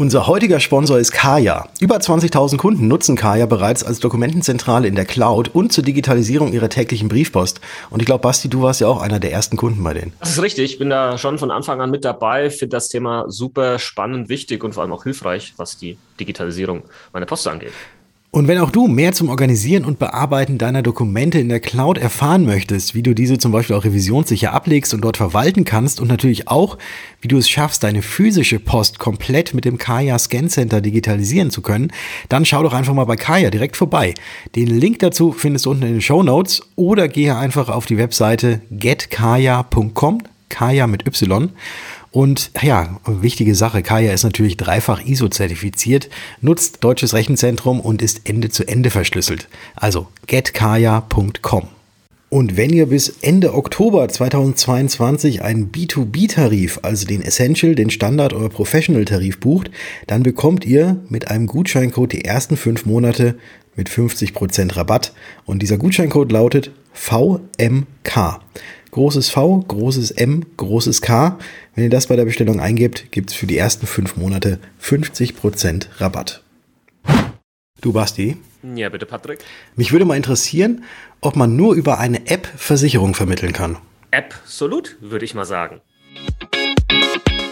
Unser heutiger Sponsor ist Kaya. Über 20.000 Kunden nutzen Kaya bereits als Dokumentenzentrale in der Cloud und zur Digitalisierung ihrer täglichen Briefpost. Und ich glaube, Basti, du warst ja auch einer der ersten Kunden bei denen. Das ist richtig. Ich bin da schon von Anfang an mit dabei, finde das Thema super spannend, wichtig und vor allem auch hilfreich, was die Digitalisierung meiner Post angeht. Und wenn auch du mehr zum Organisieren und Bearbeiten deiner Dokumente in der Cloud erfahren möchtest, wie du diese zum Beispiel auch revisionssicher ablegst und dort verwalten kannst und natürlich auch, wie du es schaffst, deine physische Post komplett mit dem Kaya Scan Center digitalisieren zu können, dann schau doch einfach mal bei Kaya direkt vorbei. Den Link dazu findest du unten in den Show Notes oder gehe einfach auf die Webseite getkaya.com, Kaya mit Y und ja, wichtige Sache, Kaya ist natürlich dreifach ISO-zertifiziert, nutzt deutsches Rechenzentrum und ist Ende zu Ende verschlüsselt. Also getkaya.com. Und wenn ihr bis Ende Oktober 2022 einen B2B-Tarif, also den Essential, den Standard oder Professional-Tarif bucht, dann bekommt ihr mit einem Gutscheincode die ersten fünf Monate mit 50% Rabatt. Und dieser Gutscheincode lautet VMK großes V, großes M, großes K. Wenn ihr das bei der Bestellung eingebt, gibt es für die ersten fünf Monate 50% Rabatt. Du Basti? Ja, bitte Patrick. Mich würde mal interessieren, ob man nur über eine App Versicherung vermitteln kann. Absolut, würde ich mal sagen.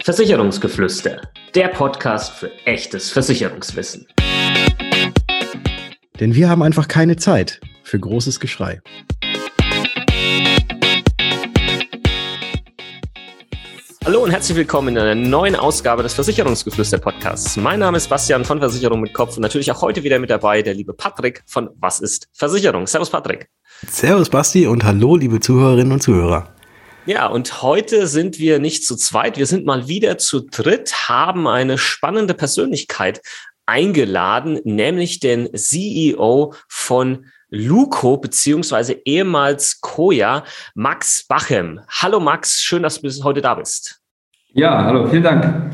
Versicherungsgeflüster, der Podcast für echtes Versicherungswissen. Denn wir haben einfach keine Zeit für großes Geschrei. Hallo und herzlich willkommen in einer neuen Ausgabe des Versicherungsgeflüster Podcasts. Mein Name ist Bastian von Versicherung mit Kopf und natürlich auch heute wieder mit dabei der liebe Patrick von Was ist Versicherung? Servus Patrick. Servus Basti und hallo liebe Zuhörerinnen und Zuhörer. Ja, und heute sind wir nicht zu zweit, wir sind mal wieder zu dritt, haben eine spannende Persönlichkeit eingeladen, nämlich den CEO von Luco beziehungsweise ehemals Koya, Max Bachem. Hallo Max, schön, dass du heute da bist. Ja, hallo, vielen Dank.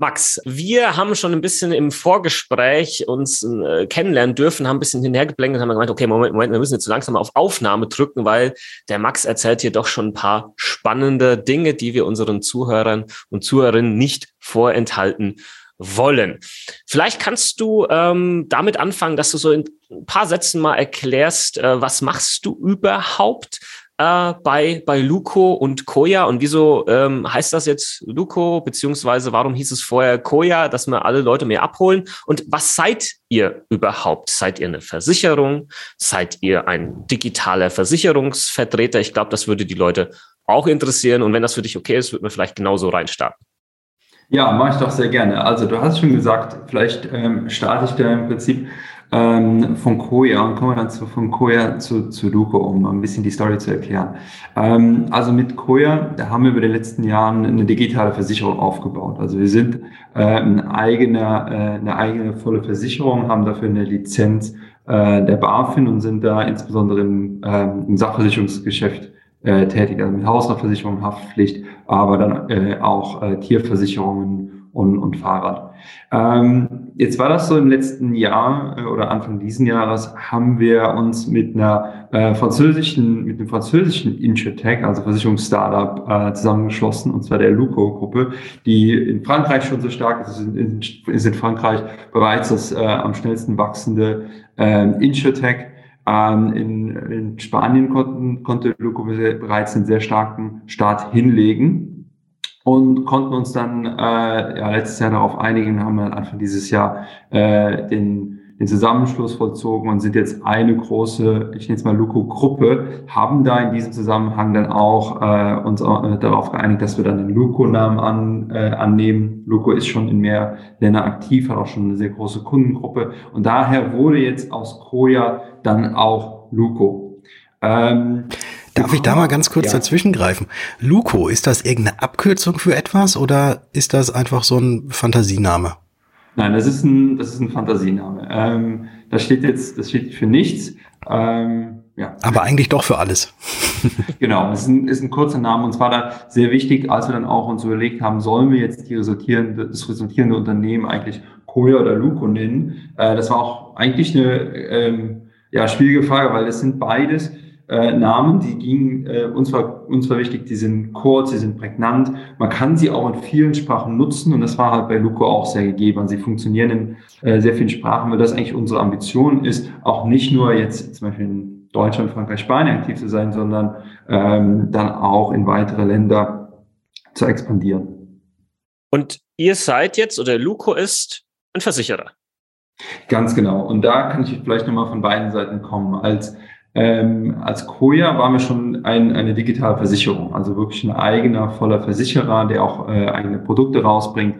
Max, wir haben schon ein bisschen im Vorgespräch uns äh, kennenlernen dürfen, haben ein bisschen hinhergeblänkelt, haben gemeint, okay, Moment, Moment, wir müssen jetzt so langsam auf Aufnahme drücken, weil der Max erzählt hier doch schon ein paar spannende Dinge, die wir unseren Zuhörern und Zuhörerinnen nicht vorenthalten wollen. Vielleicht kannst du ähm, damit anfangen, dass du so in ein paar Sätzen mal erklärst, äh, was machst du überhaupt äh, bei, bei Luco und Koya und wieso ähm, heißt das jetzt Luco, beziehungsweise warum hieß es vorher Koya, dass wir alle Leute mehr abholen und was seid ihr überhaupt? Seid ihr eine Versicherung? Seid ihr ein digitaler Versicherungsvertreter? Ich glaube, das würde die Leute auch interessieren und wenn das für dich okay ist, würde man vielleicht genauso reinstarten. Ja, mache ich doch sehr gerne. Also du hast schon gesagt, vielleicht ähm, starte ich da im Prinzip ähm, von Koya und kommen wir dann zu, von Koya zu, zu Luco, um ein bisschen die Story zu erklären. Ähm, also mit Koya, da haben wir über die letzten Jahren eine digitale Versicherung aufgebaut. Also wir sind äh, ein eigener, äh, eine eigene volle Versicherung, haben dafür eine Lizenz äh, der BaFin und sind da insbesondere im, äh, im Sachversicherungsgeschäft äh, tätig, also mit Hausratversicherung, Haftpflicht, aber dann äh, auch äh, Tierversicherungen und, und Fahrrad. Ähm, jetzt war das so im letzten Jahr äh, oder Anfang diesen Jahres haben wir uns mit einer äh, französischen, mit einem französischen Insurtech, also Versicherungsstartup, äh, zusammengeschlossen, und zwar der Luco-Gruppe, die in Frankreich schon so stark ist, ist in, ist in Frankreich bereits das äh, am schnellsten wachsende äh, Insurtech in, in Spanien konnten, konnte Luco bereits einen sehr starken Start hinlegen und konnten uns dann äh, ja, letztes Jahr darauf einigen, haben wir Anfang dieses Jahr äh, den den Zusammenschluss vollzogen und sind jetzt eine große, ich nenne es mal Luco-Gruppe, haben da in diesem Zusammenhang dann auch äh, uns äh, darauf geeinigt, dass wir dann den Luco-Namen an, äh, annehmen. Luco ist schon in mehr Ländern aktiv, hat auch schon eine sehr große Kundengruppe und daher wurde jetzt aus Koya dann auch Luco. Ähm, Darf ich da mal ganz kurz ja. dazwischen greifen? Luco, ist das irgendeine Abkürzung für etwas oder ist das einfach so ein Fantasiename? Nein, das ist ein, das ist ein Fantasiename. Ähm, das steht jetzt, das steht für nichts. Ähm, ja. Aber eigentlich doch für alles. genau, es ist ein, ist ein kurzer Name und zwar da sehr wichtig, als wir dann auch uns überlegt haben, sollen wir jetzt die resultierende, das resultierende Unternehmen eigentlich Koya oder Luco nennen? Äh, das war auch eigentlich eine ähm, ja, schwierige Frage, weil es sind beides äh, Namen, die gingen, äh, uns, war, uns war wichtig, die sind kurz, die sind prägnant. Man kann sie auch in vielen Sprachen nutzen und das war halt bei Luco auch sehr gegeben. Also sie funktionieren in äh, sehr vielen Sprachen, weil das eigentlich unsere Ambition ist, auch nicht nur jetzt zum Beispiel in Deutschland, Frankreich, Spanien aktiv zu sein, sondern ähm, dann auch in weitere Länder zu expandieren. Und ihr seid jetzt oder Luco ist ein Versicherer. Ganz genau. Und da kann ich vielleicht nochmal von beiden Seiten kommen. Als ähm, als Koya waren wir schon ein, eine digitale Versicherung, also wirklich ein eigener voller Versicherer, der auch äh, eigene Produkte rausbringt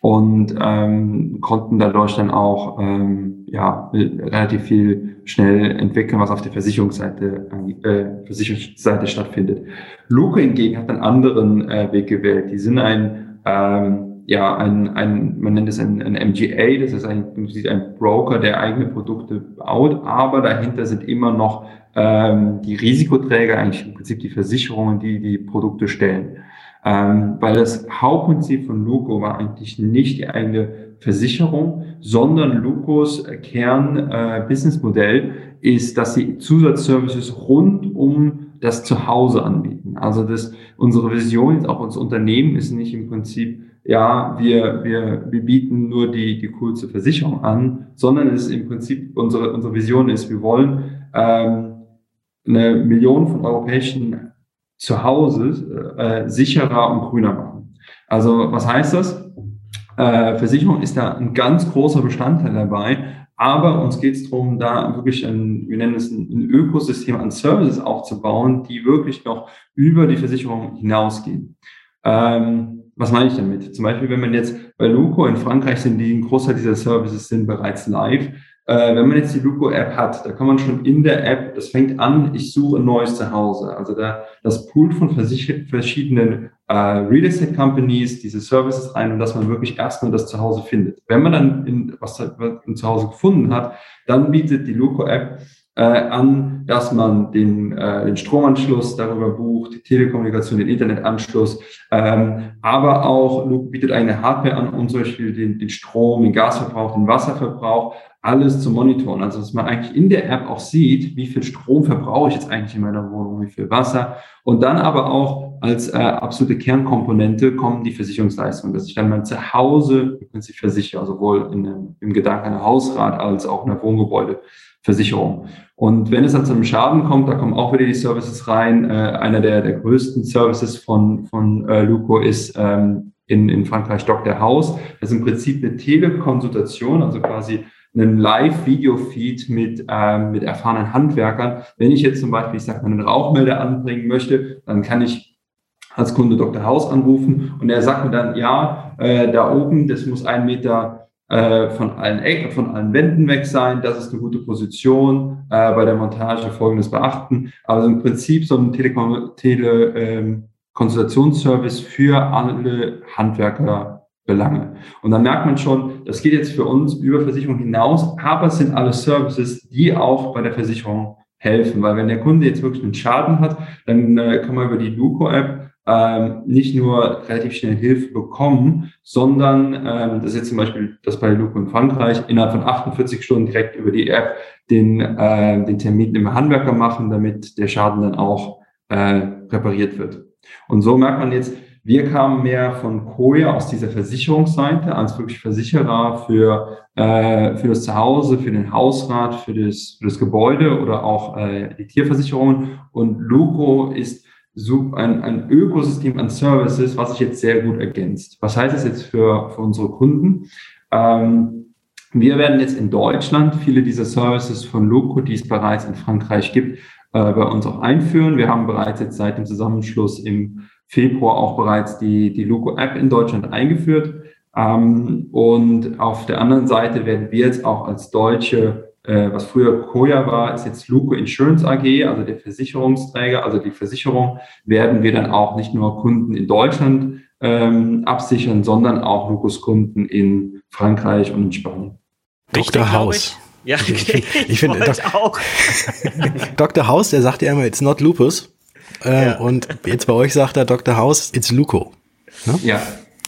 und ähm, konnten dadurch dann auch ähm, ja, relativ viel schnell entwickeln, was auf der Versicherungsseite, äh, Versicherungsseite stattfindet. Luke hingegen hat einen anderen äh, Weg gewählt. Die sind ein ähm, ja, ein, ein, man nennt es ein, ein MGA, das ist ein, ein Broker, der eigene Produkte baut, aber dahinter sind immer noch ähm, die Risikoträger, eigentlich im Prinzip die Versicherungen, die die Produkte stellen. Ähm, weil das Hauptprinzip von Luco war eigentlich nicht die eigene Versicherung, sondern Lucos Kern-Businessmodell äh, ist, dass sie Zusatzservices rund um das Zuhause anbieten. Also das, unsere Vision auch als Unternehmen ist nicht im Prinzip, ja, wir, wir, wir bieten nur die, die coolste Versicherung an, sondern es ist im Prinzip, unsere, unsere Vision ist, wir wollen ähm, eine Million von europäischen Zuhause äh, sicherer und grüner machen. Also was heißt das? Äh, Versicherung ist da ein ganz großer Bestandteil dabei, aber uns geht es darum, da wirklich ein, wir nennen es ein, ein Ökosystem an Services aufzubauen, die wirklich noch über die Versicherung hinausgehen. Ähm, was meine ich damit? Zum Beispiel, wenn man jetzt bei Luco in Frankreich sind, die ein Großteil dieser Services sind bereits live. Äh, wenn man jetzt die Luco-App hat, da kann man schon in der App, das fängt an, ich suche ein neues Zuhause. Also da das Pool von verschiedenen äh, Real Estate Companies, diese Services rein und dass man wirklich erstmal das Zuhause findet. Wenn man dann in, was, was ein Zuhause gefunden hat, dann bietet die Luco-App äh, an, dass man den, äh, den Stromanschluss darüber bucht, die Telekommunikation, den Internetanschluss, ähm, aber auch Luke bietet eine Hardware an, um zum Beispiel den, den Strom, den Gasverbrauch, den Wasserverbrauch, alles zu monitoren. Also dass man eigentlich in der App auch sieht, wie viel Strom verbrauche ich jetzt eigentlich in meiner Wohnung, wie viel Wasser. Und dann aber auch als äh, absolute Kernkomponente kommen die Versicherungsleistungen, dass ich dann mein Zuhause im Prinzip versichere, sowohl in, im Gedanken einer Hausrat als auch einer Wohngebäude. Versicherung. Und wenn es dann zu einem Schaden kommt, da kommen auch wieder die Services rein. Äh, einer der, der größten Services von, von äh, Luco ist ähm, in, in Frankreich Dr. House. Das ist im Prinzip eine Telekonsultation, also quasi einen Live-Video-Feed mit, ähm, mit erfahrenen Handwerkern. Wenn ich jetzt zum Beispiel, ich sage mal, einen Rauchmelder anbringen möchte, dann kann ich als Kunde Dr. House anrufen und er sagt mir dann, ja, äh, da oben, das muss ein Meter äh, von allen Ecken, von allen Wänden weg sein. Das ist eine gute Position. Äh, bei der Montage folgendes beachten. Also im Prinzip so ein Telekom Tele, ähm, Konsultationsservice für alle Handwerkerbelange. Und dann merkt man schon, das geht jetzt für uns über Versicherung hinaus, aber es sind alle Services, die auch bei der Versicherung helfen. Weil wenn der Kunde jetzt wirklich einen Schaden hat, dann äh, kann man über die Luco-App ähm, nicht nur relativ schnell Hilfe bekommen, sondern ähm, das ist jetzt zum Beispiel das bei Luke in Frankreich, innerhalb von 48 Stunden direkt über die App den, äh, den Termin im Handwerker machen, damit der Schaden dann auch äh, repariert wird. Und so merkt man jetzt, wir kamen mehr von Koya aus dieser Versicherungsseite als wirklich Versicherer für, äh, für das Zuhause, für den Hausrat, für das, für das Gebäude oder auch äh, die Tierversicherungen. Und Luco ist so ein, ein Ökosystem an Services, was sich jetzt sehr gut ergänzt. Was heißt das jetzt für, für unsere Kunden? Ähm, wir werden jetzt in Deutschland viele dieser Services von Loco, die es bereits in Frankreich gibt, äh, bei uns auch einführen. Wir haben bereits jetzt seit dem Zusammenschluss im Februar auch bereits die, die Loco-App in Deutschland eingeführt. Ähm, und auf der anderen Seite werden wir jetzt auch als deutsche äh, was früher Koya war, ist jetzt Luco Insurance AG, also der Versicherungsträger, also die Versicherung, werden wir dann auch nicht nur Kunden in Deutschland ähm, absichern, sondern auch Lucos Kunden in Frankreich und in Spanien. Dr. House. Ja, okay. ich, ich finde Dok auch. Dr. House, der sagt ja immer, it's not lupus. Äh, ja. Und jetzt bei euch sagt er Dr. House, it's Luco. Ne? Ja.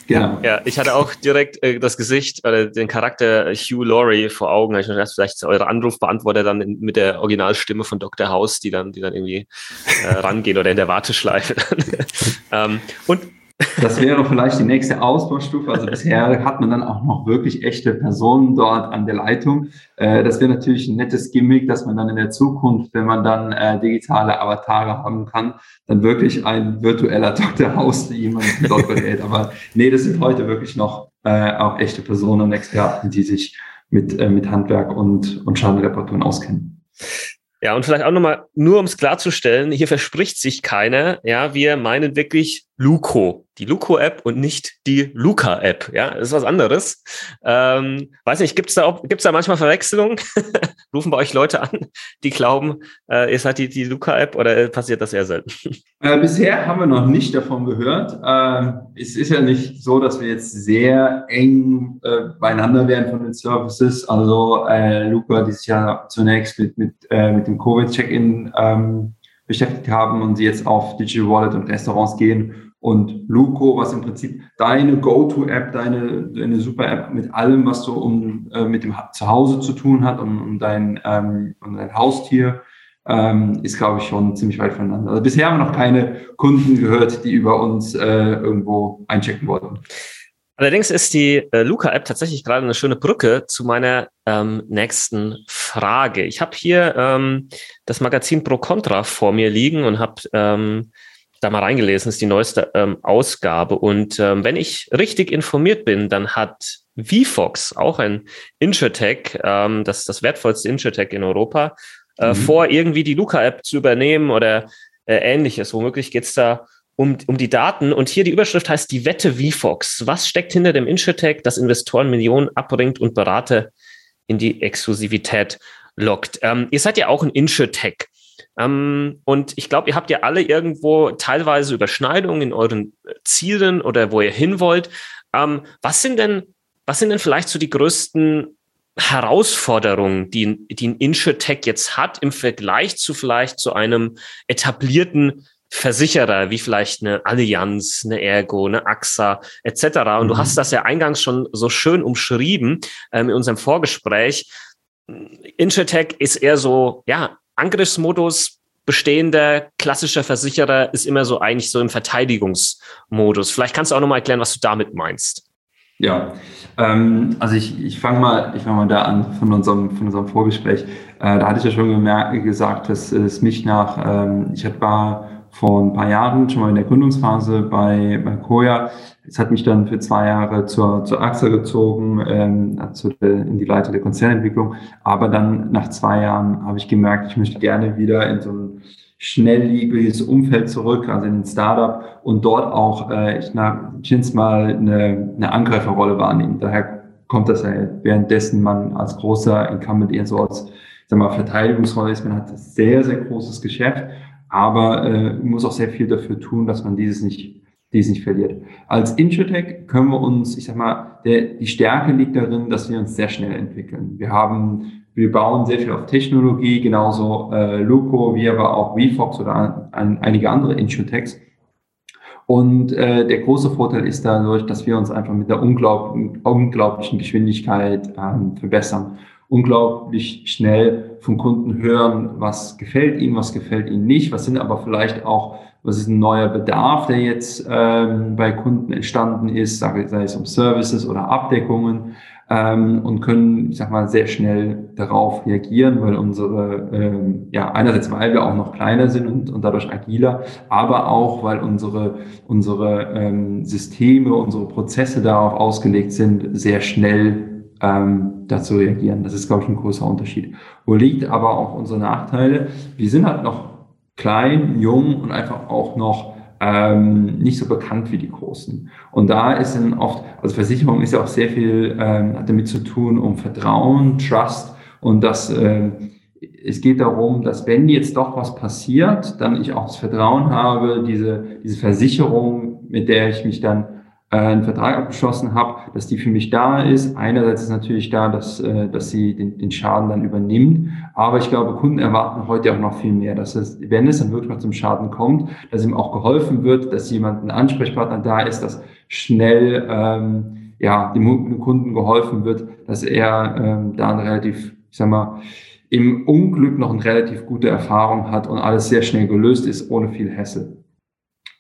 Genau. Ja, ich hatte auch direkt äh, das Gesicht, äh, den Charakter Hugh Laurie vor Augen. Ich dachte, vielleicht eure Anrufbeantworter dann in, mit der Originalstimme von Dr. House, die dann, die dann irgendwie äh, rangeht oder in der Warteschleife. ähm, und das wäre vielleicht die nächste Ausbaustufe. Also bisher hat man dann auch noch wirklich echte Personen dort an der Leitung. Äh, das wäre natürlich ein nettes Gimmick, dass man dann in der Zukunft, wenn man dann äh, digitale Avatare haben kann, dann wirklich ein virtueller Dr. House, die jemanden dort berät. Aber nee, das sind heute wirklich noch äh, auch echte Personen und Experten, die sich mit, mit Handwerk und, und Schadenreparaturen auskennen. Ja, und vielleicht auch nochmal, nur um es klarzustellen, hier verspricht sich keiner. Ja, wir meinen wirklich Luco, die Luco-App und nicht die Luca-App. Ja, das ist was anderes. Ähm, weiß nicht, gibt es da, gibt's da manchmal Verwechslungen? Rufen bei euch Leute an, die glauben, äh, ihr seid die, die Luca-App oder passiert das eher selten? Äh, bisher haben wir noch nicht davon gehört. Ähm, es ist ja nicht so, dass wir jetzt sehr eng äh, beieinander wären von den Services. Also äh, Luca, die sich ja zunächst mit, mit, äh, mit dem Covid-Check-In ähm, beschäftigt haben und sie jetzt auf Digital Wallet und Restaurants gehen und Luco, was im Prinzip deine Go-To-App, deine, deine Super-App mit allem, was so um, äh, mit dem Zuhause zu tun hat und um dein, ähm, um dein Haustier, ähm, ist, glaube ich, schon ziemlich weit voneinander. Also bisher haben wir noch keine Kunden gehört, die über uns äh, irgendwo einchecken wollten. Allerdings ist die äh, Luca-App tatsächlich gerade eine schöne Brücke zu meiner ähm, nächsten Frage. Ich habe hier ähm, das Magazin Pro Contra vor mir liegen und habe ähm, da mal reingelesen, ist die neueste ähm, Ausgabe. Und ähm, wenn ich richtig informiert bin, dann hat VFox, auch ein Insurtech, ähm, das das wertvollste Insurtech in Europa, äh, mhm. vor, irgendwie die Luca-App zu übernehmen oder äh, ähnliches. Womöglich geht es da um, um die Daten. Und hier die Überschrift heißt die Wette VFox. Was steckt hinter dem Insurtech, das Investoren Millionen abbringt und Berater in die Exklusivität lockt? Ähm, ihr seid ja auch ein Insurtech. Ähm, und ich glaube, ihr habt ja alle irgendwo teilweise Überschneidungen in euren Zielen oder wo ihr hin wollt. Ähm, was sind denn, was sind denn vielleicht so die größten Herausforderungen, die, die ein Insurtech jetzt hat im Vergleich zu vielleicht zu einem etablierten Versicherer, wie vielleicht eine Allianz, eine Ergo, eine AXA etc. Und mhm. du hast das ja eingangs schon so schön umschrieben ähm, in unserem Vorgespräch. Insurtech ist eher so, ja, Angriffsmodus bestehender klassischer Versicherer ist immer so eigentlich so im Verteidigungsmodus. Vielleicht kannst du auch nochmal erklären, was du damit meinst. Ja, ähm, also ich, ich fange mal, fang mal da an von unserem, von unserem Vorgespräch. Äh, da hatte ich ja schon gemerkt, gesagt, dass es mich nach, ähm, ich war vor ein paar Jahren schon mal in der Gründungsphase bei, bei Koya. Es hat mich dann für zwei Jahre zur, zur AXA gezogen, ähm, zu der, in die Leiter der Konzernentwicklung. Aber dann nach zwei Jahren habe ich gemerkt, ich möchte gerne wieder in so ein schnelllebiges Umfeld zurück, also in ein Startup und dort auch, äh, ich, ich nenne es mal, eine, eine Angreiferrolle wahrnehmen. Daher kommt das ja, währenddessen man als großer Incumbent eher so als sag mal, Verteidigungsrolle ist, man hat sehr, sehr großes Geschäft aber äh, muss auch sehr viel dafür tun, dass man dieses nicht, dieses nicht verliert. Als Insurtech können wir uns, ich sag mal, der, die Stärke liegt darin, dass wir uns sehr schnell entwickeln. Wir haben, wir bauen sehr viel auf Technologie, genauso äh, Luco, wie aber auch VFox oder an, an einige andere Insurtechs. Und äh, der große Vorteil ist dadurch, dass wir uns einfach mit der unglaublichen, unglaublichen Geschwindigkeit ähm, verbessern unglaublich schnell vom Kunden hören, was gefällt ihnen, was gefällt ihnen nicht, was sind aber vielleicht auch, was ist ein neuer Bedarf, der jetzt ähm, bei Kunden entstanden ist, sei, sei es um Services oder Abdeckungen ähm, und können, ich sag mal, sehr schnell darauf reagieren, weil unsere, ähm, ja, einerseits, weil wir auch noch kleiner sind und, und dadurch agiler, aber auch, weil unsere, unsere ähm, Systeme, unsere Prozesse darauf ausgelegt sind, sehr schnell ähm, dazu reagieren. Das ist, glaube ich, ein großer Unterschied. Wo liegt aber auch unsere Nachteile? Wir sind halt noch klein, jung und einfach auch noch ähm, nicht so bekannt wie die Großen. Und da ist dann oft, also Versicherung ist ja auch sehr viel, ähm, hat damit zu tun, um Vertrauen, Trust und das, äh, es geht darum, dass wenn jetzt doch was passiert, dann ich auch das Vertrauen habe, diese, diese Versicherung, mit der ich mich dann einen Vertrag abgeschlossen habe, dass die für mich da ist. Einerseits ist natürlich da, dass, äh, dass sie den, den Schaden dann übernimmt. Aber ich glaube, Kunden erwarten heute auch noch viel mehr. Dass es, wenn es dann wirklich mal zum Schaden kommt, dass ihm auch geholfen wird, dass jemand ein Ansprechpartner da ist, dass schnell ähm, ja, dem Kunden geholfen wird, dass er ähm, da relativ, ich sag mal, im Unglück noch eine relativ gute Erfahrung hat und alles sehr schnell gelöst ist, ohne viel Hassel.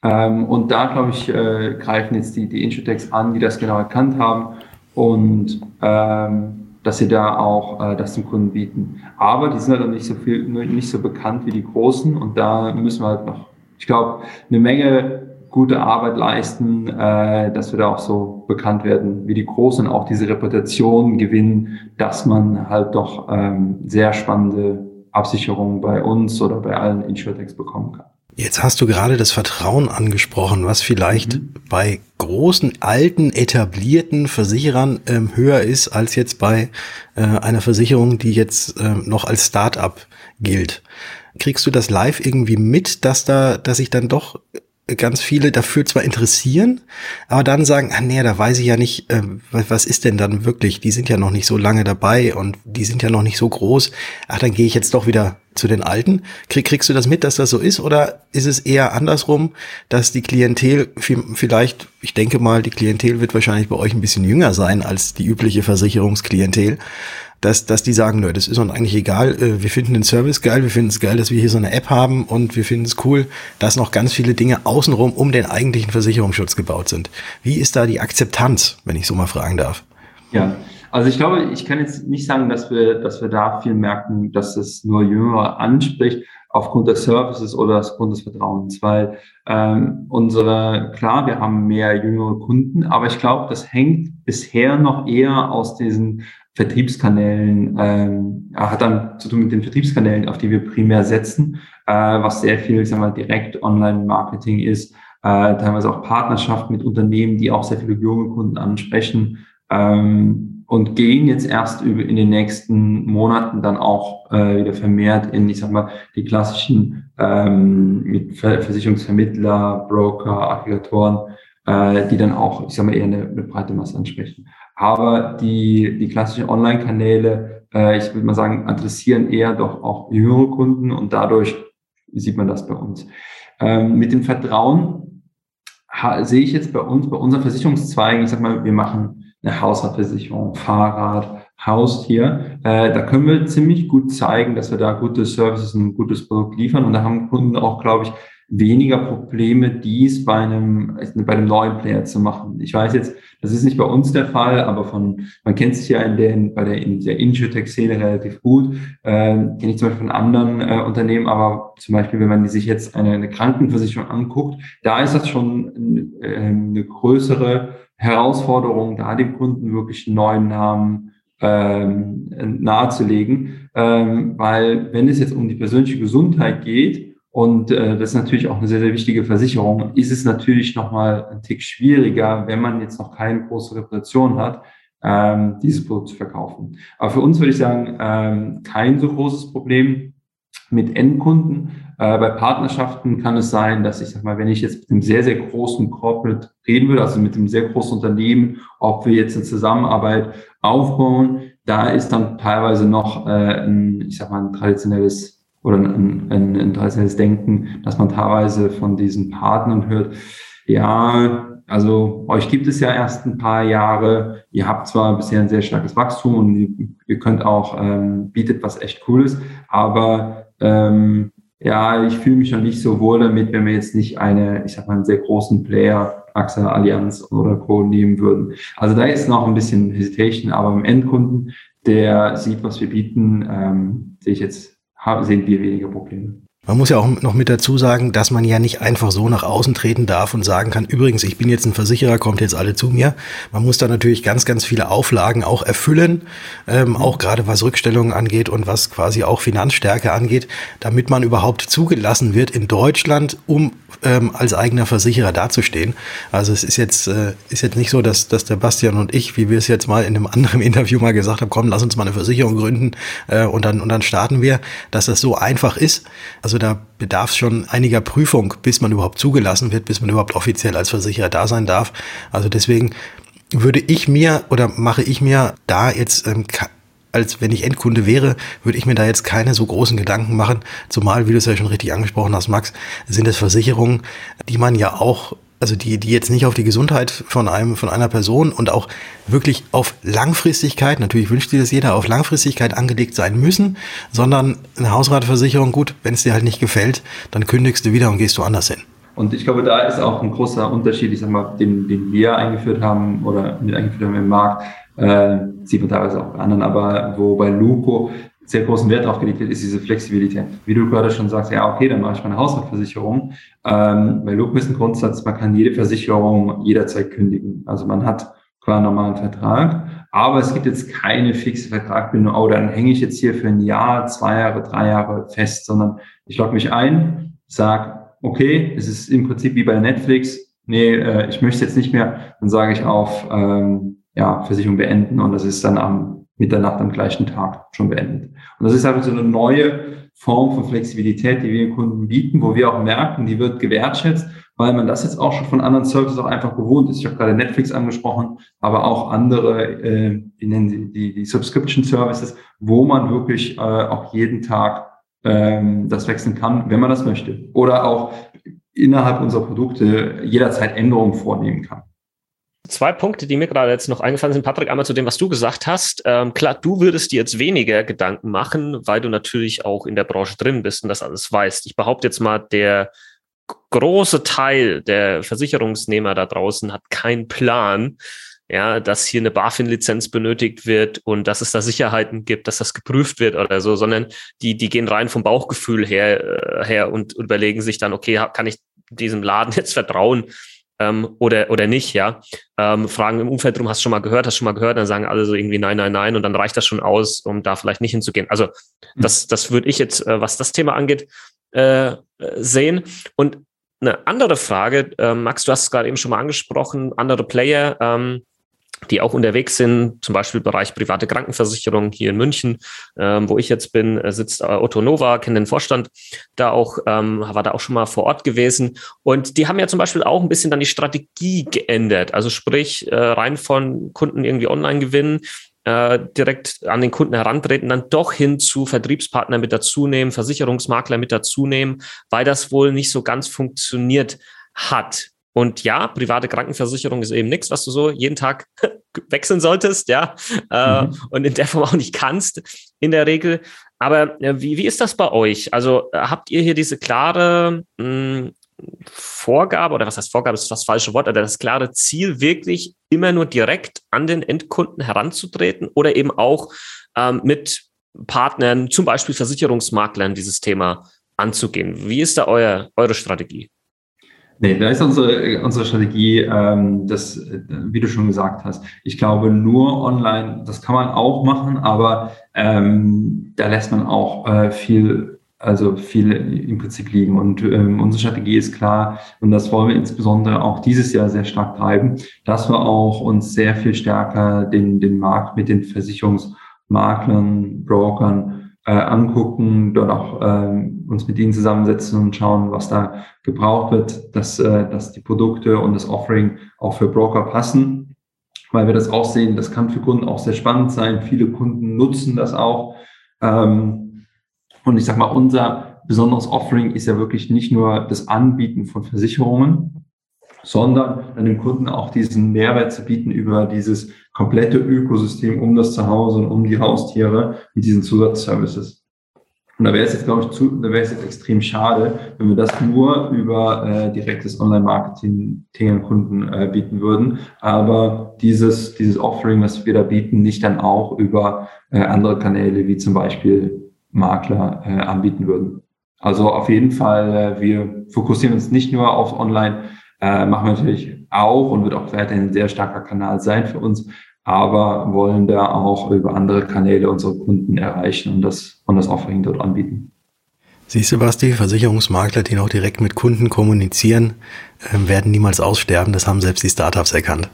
Ähm, und da, glaube ich, äh, greifen jetzt die, die Insurtechs an, die das genau erkannt haben und ähm, dass sie da auch äh, das dem Kunden bieten. Aber die sind halt nicht so viel, nicht so bekannt wie die Großen und da müssen wir halt noch, ich glaube, eine Menge gute Arbeit leisten, äh, dass wir da auch so bekannt werden wie die Großen, auch diese Reputation gewinnen, dass man halt doch ähm, sehr spannende Absicherungen bei uns oder bei allen Insurtechs bekommen kann. Jetzt hast du gerade das Vertrauen angesprochen, was vielleicht mhm. bei großen, alten, etablierten Versicherern ähm, höher ist als jetzt bei äh, einer Versicherung, die jetzt äh, noch als Start-up gilt. Kriegst du das live irgendwie mit, dass da, dass sich dann doch ganz viele dafür zwar interessieren, aber dann sagen, ah nee, da weiß ich ja nicht, äh, was, ist denn dann wirklich? Die sind ja noch nicht so lange dabei und die sind ja noch nicht so groß. Ach, dann gehe ich jetzt doch wieder zu den Alten. Krieg, kriegst du das mit, dass das so ist? Oder ist es eher andersrum, dass die Klientel vielleicht, ich denke mal, die Klientel wird wahrscheinlich bei euch ein bisschen jünger sein als die übliche Versicherungsklientel dass, dass die sagen, nö, das ist uns eigentlich egal, äh, wir finden den Service geil, wir finden es geil, dass wir hier so eine App haben und wir finden es cool, dass noch ganz viele Dinge außenrum um den eigentlichen Versicherungsschutz gebaut sind. Wie ist da die Akzeptanz, wenn ich so mal fragen darf? Ja, also ich glaube, ich kann jetzt nicht sagen, dass wir, dass wir da viel merken, dass es nur Jüngere anspricht aufgrund des Services oder aufgrund des Vertrauens, weil ähm, unsere, klar, wir haben mehr jüngere Kunden, aber ich glaube, das hängt bisher noch eher aus diesen Vertriebskanälen, ähm, hat dann zu tun mit den Vertriebskanälen, auf die wir primär setzen, äh, was sehr viel, ich sag mal, direkt Online-Marketing ist, äh, teilweise auch Partnerschaft mit Unternehmen, die auch sehr viele junge Kunden ansprechen ähm, und gehen jetzt erst über in den nächsten Monaten dann auch äh, wieder vermehrt in, ich sag mal, die klassischen ähm, mit Versicherungsvermittler, Broker, Aggregatoren, äh, die dann auch, ich sag mal, eher eine, eine breite Masse ansprechen. Aber die, die klassischen Online-Kanäle, äh, ich würde mal sagen, adressieren eher doch auch jüngere Kunden und dadurch sieht man das bei uns. Ähm, mit dem Vertrauen sehe ich jetzt bei uns, bei unseren Versicherungszweigen, ich sag mal, wir machen eine Hausratversicherung, Fahrrad, Haustier. Äh, da können wir ziemlich gut zeigen, dass wir da gute Services und ein gutes Produkt liefern. Und da haben Kunden auch, glaube ich, weniger Probleme, dies bei einem, bei einem neuen Player zu machen. Ich weiß jetzt, das ist nicht bei uns der Fall, aber von, man kennt sich ja in der, bei der, in der Insurtech-Szene relativ gut, äh, kenne ich zum Beispiel von anderen äh, Unternehmen, aber zum Beispiel, wenn man sich jetzt eine, eine Krankenversicherung anguckt, da ist das schon äh, eine größere Herausforderung, da dem Kunden wirklich einen neuen Namen ähm, nahezulegen, ähm, weil wenn es jetzt um die persönliche Gesundheit geht, und äh, das ist natürlich auch eine sehr, sehr wichtige Versicherung. Ist es natürlich nochmal ein Tick schwieriger, wenn man jetzt noch keine große Reputation hat, ähm, dieses Produkt zu verkaufen. Aber für uns würde ich sagen, ähm, kein so großes Problem mit Endkunden. Äh, bei Partnerschaften kann es sein, dass ich sag mal, wenn ich jetzt mit einem sehr, sehr großen Corporate reden würde, also mit einem sehr großen Unternehmen, ob wir jetzt eine Zusammenarbeit aufbauen, da ist dann teilweise noch äh, ein, ich sag mal, ein traditionelles oder ein, ein, ein Denken, dass man teilweise von diesen Partnern hört, ja, also euch gibt es ja erst ein paar Jahre, ihr habt zwar bisher ein sehr starkes Wachstum und ihr könnt auch, ähm, bietet was echt Cooles, aber ähm, ja, ich fühle mich noch nicht so wohl damit, wenn wir jetzt nicht eine, ich sag mal, einen sehr großen Player, AXA, Allianz oder Co. nehmen würden. Also da ist noch ein bisschen Hesitation, aber im Endkunden, der sieht, was wir bieten, ähm, sehe ich jetzt sehen wir weniger Probleme. Man muss ja auch noch mit dazu sagen, dass man ja nicht einfach so nach außen treten darf und sagen kann, übrigens, ich bin jetzt ein Versicherer, kommt jetzt alle zu mir. Man muss da natürlich ganz, ganz viele Auflagen auch erfüllen, ähm, auch gerade was Rückstellungen angeht und was quasi auch Finanzstärke angeht, damit man überhaupt zugelassen wird in Deutschland, um ähm, als eigener Versicherer dazustehen. Also es ist jetzt, äh, ist jetzt nicht so, dass, dass der Bastian und ich, wie wir es jetzt mal in einem anderen Interview mal gesagt haben, komm, lass uns mal eine Versicherung gründen äh, und, dann, und dann starten wir, dass das so einfach ist. Also da bedarf es schon einiger Prüfung, bis man überhaupt zugelassen wird, bis man überhaupt offiziell als Versicherer da sein darf. Also deswegen würde ich mir oder mache ich mir da jetzt ähm, als wenn ich Endkunde wäre, würde ich mir da jetzt keine so großen Gedanken machen. Zumal, wie du es ja schon richtig angesprochen hast, Max, sind es Versicherungen, die man ja auch also die, die jetzt nicht auf die Gesundheit von einem, von einer Person und auch wirklich auf Langfristigkeit, natürlich wünscht sich das jeder, auf Langfristigkeit angelegt sein müssen, sondern eine Hausratversicherung, gut, wenn es dir halt nicht gefällt, dann kündigst du wieder und gehst woanders hin. Und ich glaube, da ist auch ein großer Unterschied, ich sag mal, den, den wir eingeführt haben oder mit eingeführt haben im Markt, äh, sieht man teilweise auch bei anderen, aber wo bei Luco sehr großen Wert darauf gelegt wird, ist diese Flexibilität. Wie du gerade schon sagst, ja, okay, dann mache ich meine Hausratversicherung. Ähm, bei Luco ist ein Grundsatz, man kann jede Versicherung jederzeit kündigen. Also man hat klar normalen Vertrag, aber es gibt jetzt keine fixe Vertragbindung, oh, dann hänge ich jetzt hier für ein Jahr, zwei Jahre, drei Jahre fest, sondern ich logge mich ein, sage, okay, es ist im Prinzip wie bei Netflix, nee, äh, ich möchte jetzt nicht mehr, dann sage ich auf ähm, ja, Versicherung beenden und das ist dann am Mitternacht am gleichen Tag schon beendet. Und das ist einfach so eine neue Form von Flexibilität, die wir den Kunden bieten, wo wir auch merken, die wird gewertschätzt, weil man das jetzt auch schon von anderen Services auch einfach gewohnt ist. Ich habe gerade Netflix angesprochen, aber auch andere, äh, wie nennen sie die, die Subscription Services, wo man wirklich äh, auch jeden Tag ähm, das wechseln kann, wenn man das möchte. Oder auch innerhalb unserer Produkte jederzeit Änderungen vornehmen kann. Zwei Punkte, die mir gerade jetzt noch eingefallen sind, Patrick, einmal zu dem, was du gesagt hast. Ähm, klar, du würdest dir jetzt weniger Gedanken machen, weil du natürlich auch in der Branche drin bist und das alles weißt. Ich behaupte jetzt mal, der große Teil der Versicherungsnehmer da draußen hat keinen Plan, ja, dass hier eine BaFin-Lizenz benötigt wird und dass es da Sicherheiten gibt, dass das geprüft wird oder so, sondern die, die gehen rein vom Bauchgefühl her, äh, her und überlegen sich dann, okay, kann ich diesem Laden jetzt vertrauen ähm, oder, oder nicht, ja. Ähm, fragen im Umfeld drum, hast du schon mal gehört, hast du schon mal gehört, dann sagen alle so irgendwie nein, nein, nein und dann reicht das schon aus, um da vielleicht nicht hinzugehen. Also das, das würde ich jetzt, äh, was das Thema angeht, äh, sehen. Und eine andere Frage, äh, Max, du hast es gerade eben schon mal angesprochen, andere Player, ähm, die auch unterwegs sind, zum Beispiel Bereich private Krankenversicherung hier in München, ähm, wo ich jetzt bin, äh, sitzt äh, Otto Nova, kenne den Vorstand, da auch, ähm, war da auch schon mal vor Ort gewesen. Und die haben ja zum Beispiel auch ein bisschen dann die Strategie geändert. Also sprich, äh, rein von Kunden irgendwie online gewinnen, äh, direkt an den Kunden herantreten, dann doch hin zu Vertriebspartner mit dazu nehmen, Versicherungsmakler mit dazu nehmen, weil das wohl nicht so ganz funktioniert hat. Und ja, private Krankenversicherung ist eben nichts, was du so jeden Tag wechseln solltest, ja, äh, mhm. und in der Form auch nicht kannst in der Regel. Aber äh, wie, wie ist das bei euch? Also äh, habt ihr hier diese klare mh, hm, Vorgabe oder was heißt Vorgabe ist das falsche Wort, aber das klare Ziel wirklich immer nur direkt an den Endkunden heranzutreten oder eben auch ähm, mit Partnern, zum Beispiel Versicherungsmaklern, dieses Thema anzugehen? Wie ist da euer, eure Strategie? Nee, da ist unsere, unsere Strategie, ähm, das, wie du schon gesagt hast. Ich glaube, nur online, das kann man auch machen, aber ähm, da lässt man auch äh, viel, also viel im Prinzip liegen. Und ähm, unsere Strategie ist klar, und das wollen wir insbesondere auch dieses Jahr sehr stark treiben, dass wir auch uns sehr viel stärker den, den Markt mit den Versicherungsmaklern, Brokern äh, angucken, dort auch äh, uns mit ihnen zusammensetzen und schauen, was da gebraucht wird, dass, äh, dass die Produkte und das Offering auch für Broker passen, weil wir das auch sehen, das kann für Kunden auch sehr spannend sein. Viele Kunden nutzen das auch. Ähm, und ich sage mal, unser besonderes Offering ist ja wirklich nicht nur das Anbieten von Versicherungen, sondern dem Kunden auch diesen Mehrwert zu bieten über dieses komplette Ökosystem um das Zuhause und um die Haustiere mit diesen Zusatzservices. Und da wäre es jetzt, glaube ich, zu, da wäre es jetzt extrem schade, wenn wir das nur über äh, direktes Online-Marketing den Kunden äh, bieten würden. Aber dieses, dieses Offering, was wir da bieten, nicht dann auch über äh, andere Kanäle wie zum Beispiel Makler äh, anbieten würden. Also auf jeden Fall, äh, wir fokussieren uns nicht nur auf Online, äh, machen wir natürlich auch und wird auch weiterhin ein sehr starker Kanal sein für uns, aber wollen da auch über andere Kanäle unsere Kunden erreichen und das, und das Offering dort anbieten. Siehst du, Basti, Versicherungsmakler, die noch direkt mit Kunden kommunizieren, äh, werden niemals aussterben. Das haben selbst die Startups erkannt.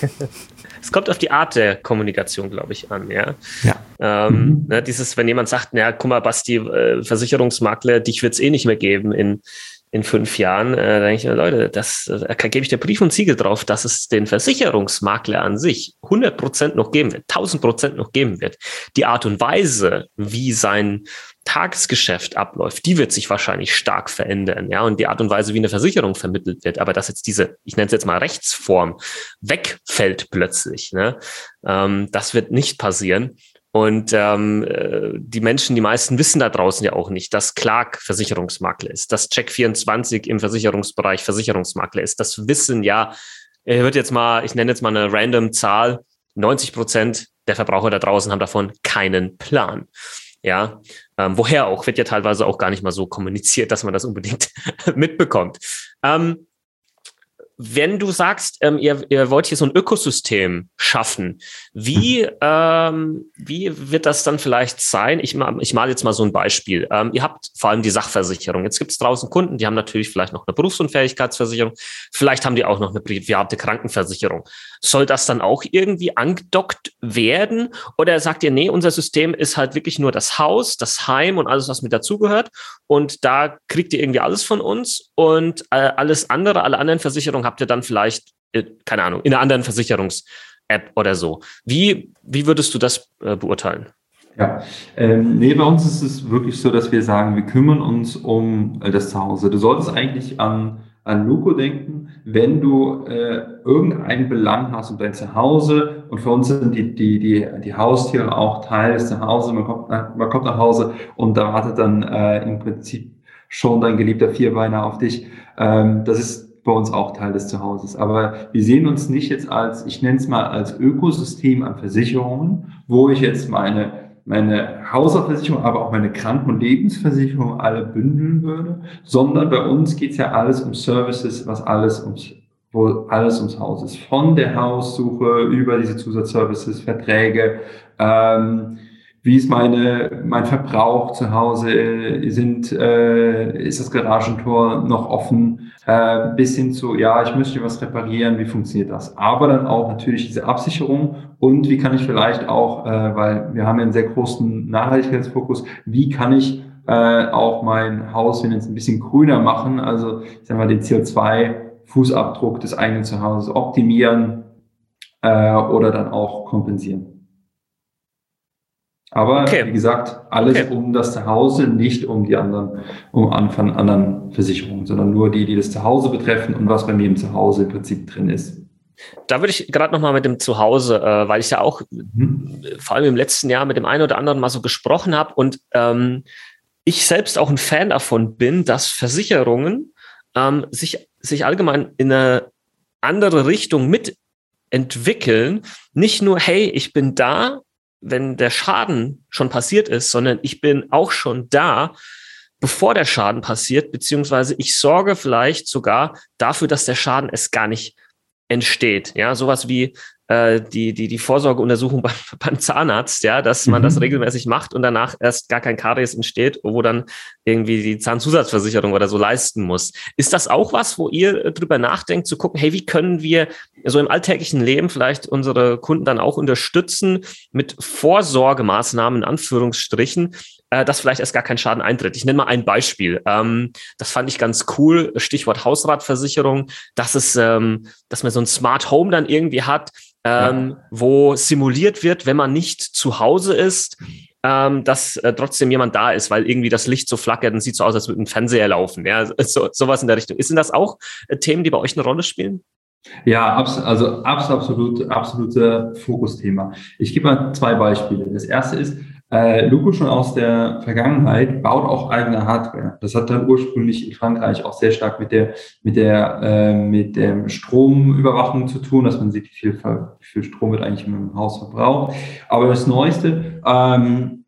es kommt auf die Art der Kommunikation, glaube ich, an. Ja. ja. Ähm, mhm. ne, dieses, wenn jemand sagt, na, guck mal, Basti, äh, Versicherungsmakler, dich wird es eh nicht mehr geben in in fünf Jahren, äh, denke ich, Leute, das da gebe ich der Brief und Siegel drauf, dass es den Versicherungsmakler an sich 100 Prozent noch geben wird, 1000 Prozent noch geben wird. Die Art und Weise, wie sein Tagesgeschäft abläuft, die wird sich wahrscheinlich stark verändern, ja, und die Art und Weise, wie eine Versicherung vermittelt wird, aber dass jetzt diese, ich nenne es jetzt mal Rechtsform, wegfällt plötzlich, ne, ähm, das wird nicht passieren. Und ähm, äh, die Menschen, die meisten wissen da draußen ja auch nicht, dass Clark Versicherungsmakler ist, dass Check24 im Versicherungsbereich Versicherungsmakler ist. Das wissen ja, er wird jetzt mal, ich nenne jetzt mal eine random Zahl, 90 Prozent der Verbraucher da draußen haben davon keinen Plan. Ja, ähm, woher auch, wird ja teilweise auch gar nicht mal so kommuniziert, dass man das unbedingt mitbekommt. Ähm, wenn du sagst, ähm, ihr, ihr wollt hier so ein Ökosystem schaffen, wie, ähm, wie wird das dann vielleicht sein? Ich, mal, ich mal jetzt mal so ein Beispiel. Ähm, ihr habt vor allem die Sachversicherung. Jetzt gibt es draußen Kunden, die haben natürlich vielleicht noch eine Berufsunfähigkeitsversicherung, vielleicht haben die auch noch eine private Krankenversicherung. Soll das dann auch irgendwie angedockt werden? Oder sagt ihr, nee, unser System ist halt wirklich nur das Haus, das Heim und alles, was mit dazugehört. Und da kriegt ihr irgendwie alles von uns und äh, alles andere, alle anderen Versicherungen habt ihr dann vielleicht, äh, keine Ahnung, in einer anderen Versicherungs-App oder so. Wie, wie würdest du das äh, beurteilen? Ja, ähm, nee, bei uns ist es wirklich so, dass wir sagen, wir kümmern uns um äh, das Zuhause. Du solltest eigentlich an, an Luco denken, wenn du äh, irgendeinen Belang hast um dein Zuhause und für uns sind die, die, die, die Haustiere auch Teil des Zuhause. Man kommt, man kommt nach Hause und da wartet dann äh, im Prinzip schon dein geliebter Vierbeiner auf dich. Ähm, das ist bei uns auch Teil des Zuhauses. Aber wir sehen uns nicht jetzt als, ich nenne es mal als Ökosystem an Versicherungen, wo ich jetzt meine, meine Hausversicherung, aber auch meine Kranken- und Lebensversicherung alle bündeln würde, sondern bei uns geht es ja alles um Services, was alles ums wo alles ums Haus ist. Von der Haussuche über diese Zusatzservices, Verträge, ähm, wie ist meine, mein Verbrauch zu Hause, sind, äh, ist das Garagentor noch offen, äh, bis hin zu, ja, ich müsste was reparieren, wie funktioniert das? Aber dann auch natürlich diese Absicherung und wie kann ich vielleicht auch, äh, weil wir haben ja einen sehr großen Nachhaltigkeitsfokus, wie kann ich äh, auch mein Haus, wenn jetzt ein bisschen grüner machen, also ich sag mal den CO2-Fußabdruck des eigenen Zuhauses optimieren äh, oder dann auch kompensieren. Aber okay. wie gesagt, alles okay. um das Zuhause, nicht um die anderen, um Anfang anderen Versicherungen, sondern nur die, die das Zuhause betreffen und was bei mir im Zuhause im Prinzip drin ist. Da würde ich gerade nochmal mit dem Zuhause, äh, weil ich ja auch mhm. vor allem im letzten Jahr mit dem einen oder anderen mal so gesprochen habe und ähm, ich selbst auch ein Fan davon bin, dass Versicherungen ähm, sich, sich allgemein in eine andere Richtung mitentwickeln. Nicht nur, hey, ich bin da wenn der Schaden schon passiert ist, sondern ich bin auch schon da, bevor der Schaden passiert, beziehungsweise ich sorge vielleicht sogar dafür, dass der Schaden es gar nicht entsteht. Ja, sowas wie äh, die, die, die Vorsorgeuntersuchung beim, beim Zahnarzt, ja, dass man mhm. das regelmäßig macht und danach erst gar kein Karies entsteht, wo dann irgendwie die Zahnzusatzversicherung oder so leisten muss. Ist das auch was, wo ihr äh, drüber nachdenkt, zu gucken, hey, wie können wir so im alltäglichen Leben vielleicht unsere Kunden dann auch unterstützen mit Vorsorgemaßnahmen, in Anführungsstrichen, äh, dass vielleicht erst gar kein Schaden eintritt. Ich nenne mal ein Beispiel. Ähm, das fand ich ganz cool. Stichwort Hausratversicherung, dass es, ähm, dass man so ein Smart Home dann irgendwie hat, ähm, ja. wo simuliert wird, wenn man nicht zu Hause ist, ähm, dass äh, trotzdem jemand da ist, weil irgendwie das Licht so flackert und sieht so aus, als würde ein Fernseher laufen. Ja, so, sowas in der Richtung. Sind das auch äh, Themen, die bei euch eine Rolle spielen? Ja, abs also abs absolut, absolute Fokusthema. Ich gebe mal zwei Beispiele. Das erste ist, äh, Luco schon aus der Vergangenheit baut auch eigene Hardware. Das hat dann ursprünglich in Frankreich auch sehr stark mit der mit der äh, mit der Stromüberwachung zu tun, dass man sieht, wie viel, wie viel Strom wird eigentlich im Haus verbraucht. Aber das Neueste, ähm,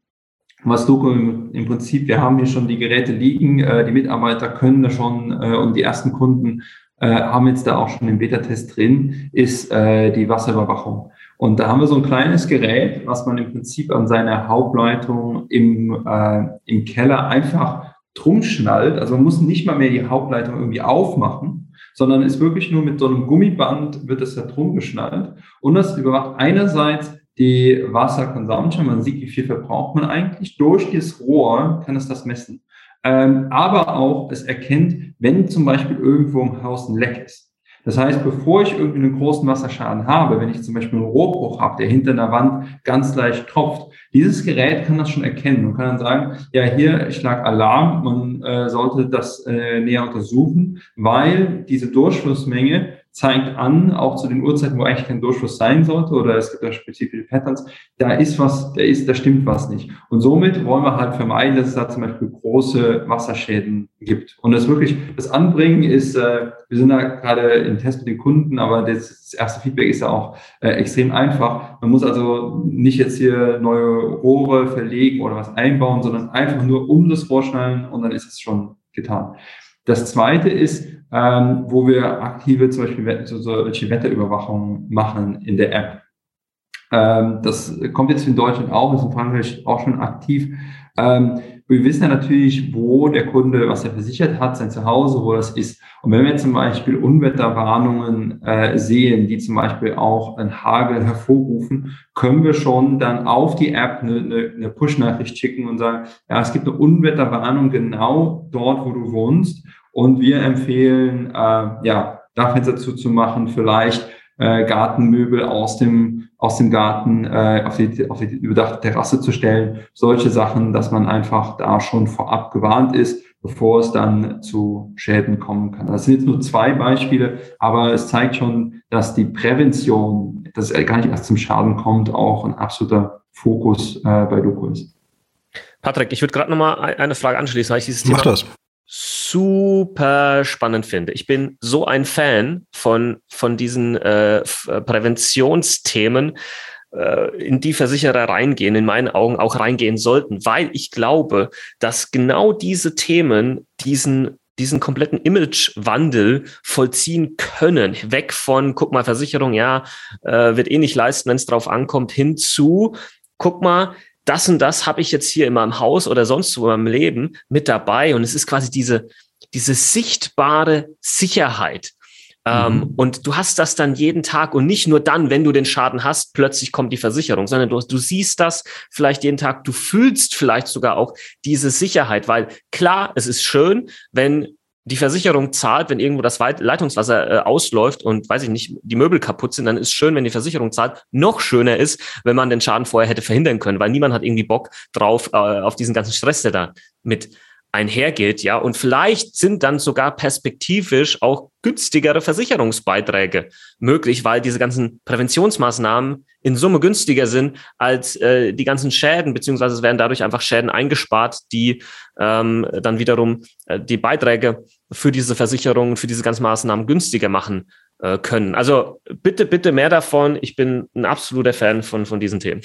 was im, im, Prinzip, wir haben hier schon die Geräte liegen, äh, die Mitarbeiter können da schon äh, und die ersten Kunden äh, haben jetzt da auch schon den Beta-Test drin, ist äh, die Wasserüberwachung. Und da haben wir so ein kleines Gerät, was man im Prinzip an seiner Hauptleitung im, äh, im Keller einfach drum schnallt. Also man muss nicht mal mehr die Hauptleitung irgendwie aufmachen, sondern ist wirklich nur mit so einem Gummiband wird es da drum geschnallt. Und das überwacht einerseits die Wasserconsumption. Man sieht, wie viel verbraucht man eigentlich. Durch dieses Rohr kann es das messen. Ähm, aber auch es erkennt, wenn zum Beispiel irgendwo im Haus ein Leck ist. Das heißt, bevor ich irgendwie einen großen Wasserschaden habe, wenn ich zum Beispiel einen Rohrbruch habe, der hinter einer Wand ganz leicht tropft, dieses Gerät kann das schon erkennen und kann dann sagen, ja, hier, ich lag Alarm, man äh, sollte das äh, näher untersuchen, weil diese Durchflussmenge zeigt an, auch zu den Uhrzeiten, wo eigentlich kein Durchfluss sein sollte, oder es gibt da spezifische Patterns, da ist was, da ist, da stimmt was nicht. Und somit wollen wir halt vermeiden, dass es da zum Beispiel große Wasserschäden gibt. Und das wirklich, das Anbringen ist, äh, wir sind da gerade im Test mit den Kunden, aber das, erste Feedback ist ja auch äh, extrem einfach. Man muss also nicht jetzt hier neue Rohre verlegen oder was einbauen, sondern einfach nur um das vorschnallen und dann ist es schon getan. Das zweite ist, ähm, wo wir aktive zum Beispiel so, solche Wetterüberwachung machen in der App. Ähm, das kommt jetzt in Deutschland auch, ist in Frankreich auch schon aktiv. Ähm, wir wissen ja natürlich, wo der Kunde, was er versichert hat, sein Zuhause, wo das ist. Und wenn wir zum Beispiel Unwetterwarnungen äh, sehen, die zum Beispiel auch ein Hagel hervorrufen, können wir schon dann auf die App eine, eine, eine Push-Nachricht schicken und sagen, ja, es gibt eine Unwetterwarnung genau dort, wo du wohnst. Und wir empfehlen, äh, ja, Dachfenster zuzumachen, vielleicht äh, Gartenmöbel aus dem, aus dem Garten äh, auf, die, auf die überdachte Terrasse zu stellen. Solche Sachen, dass man einfach da schon vorab gewarnt ist, bevor es dann zu Schäden kommen kann. Das sind jetzt nur zwei Beispiele, aber es zeigt schon, dass die Prävention, dass es gar nicht erst zum Schaden kommt, auch ein absoluter Fokus äh, bei Doku ist. Patrick, ich würde gerade nochmal eine Frage anschließen, weil ich dieses Thema Mach das super spannend finde. Ich bin so ein Fan von, von diesen äh, äh, Präventionsthemen, äh, in die Versicherer reingehen, in meinen Augen auch reingehen sollten, weil ich glaube, dass genau diese Themen diesen diesen kompletten Imagewandel vollziehen können. Weg von, guck mal, Versicherung, ja, äh, wird eh nicht leisten, wenn es drauf ankommt, hin zu, guck mal, das und das habe ich jetzt hier in meinem Haus oder sonst wo in meinem Leben mit dabei. Und es ist quasi diese, diese sichtbare Sicherheit. Ähm, mhm. und du hast das dann jeden Tag und nicht nur dann, wenn du den Schaden hast, plötzlich kommt die Versicherung, sondern du, du siehst das vielleicht jeden Tag, du fühlst vielleicht sogar auch diese Sicherheit, weil klar, es ist schön, wenn die Versicherung zahlt, wenn irgendwo das Leitungswasser äh, ausläuft und weiß ich nicht, die Möbel kaputt sind, dann ist schön, wenn die Versicherung zahlt. Noch schöner ist, wenn man den Schaden vorher hätte verhindern können, weil niemand hat irgendwie Bock drauf, äh, auf diesen ganzen Stress, der da mit einhergeht, ja. Und vielleicht sind dann sogar perspektivisch auch günstigere Versicherungsbeiträge möglich, weil diese ganzen Präventionsmaßnahmen in Summe günstiger sind als äh, die ganzen Schäden, beziehungsweise es werden dadurch einfach Schäden eingespart, die ähm, dann wiederum äh, die Beiträge für diese Versicherungen, für diese ganzen Maßnahmen günstiger machen äh, können. Also bitte, bitte mehr davon. Ich bin ein absoluter Fan von, von diesen Themen.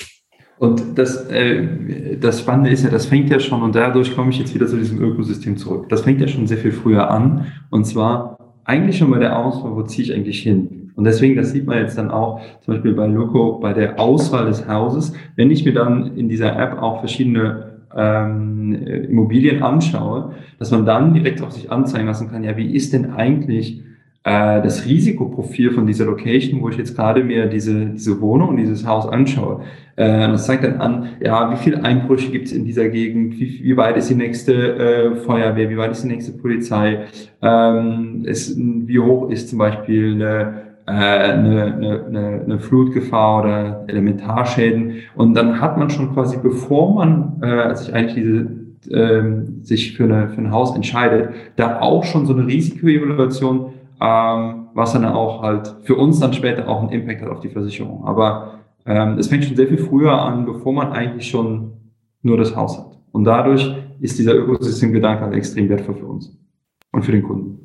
Und das, äh, das Spannende ist ja, das fängt ja schon, und dadurch komme ich jetzt wieder zu diesem Ökosystem zurück. Das fängt ja schon sehr viel früher an. Und zwar eigentlich schon bei der Auswahl, wo ziehe ich eigentlich hin? Und deswegen, das sieht man jetzt dann auch zum Beispiel bei Loco, bei der Auswahl des Hauses. Wenn ich mir dann in dieser App auch verschiedene ähm, Immobilien anschaue, dass man dann direkt auch sich anzeigen lassen kann, ja, wie ist denn eigentlich äh, das Risikoprofil von dieser Location, wo ich jetzt gerade mir diese, diese Wohnung und dieses Haus anschaue. Äh, das zeigt dann an, ja, wie viele Einbrüche gibt es in dieser Gegend, wie, wie weit ist die nächste äh, Feuerwehr, wie weit ist die nächste Polizei, ähm, ist, wie hoch ist zum Beispiel eine äh, eine, eine, eine Flutgefahr oder Elementarschäden. Und dann hat man schon quasi, bevor man äh, sich eigentlich diese ähm, sich für, eine, für ein Haus entscheidet, da auch schon so eine Risikoevaluation ähm, was dann auch halt für uns dann später auch einen Impact hat auf die Versicherung. Aber ähm, es fängt schon sehr viel früher an, bevor man eigentlich schon nur das Haus hat. Und dadurch ist dieser Ökosystemgedanke halt extrem wertvoll für uns und für den Kunden.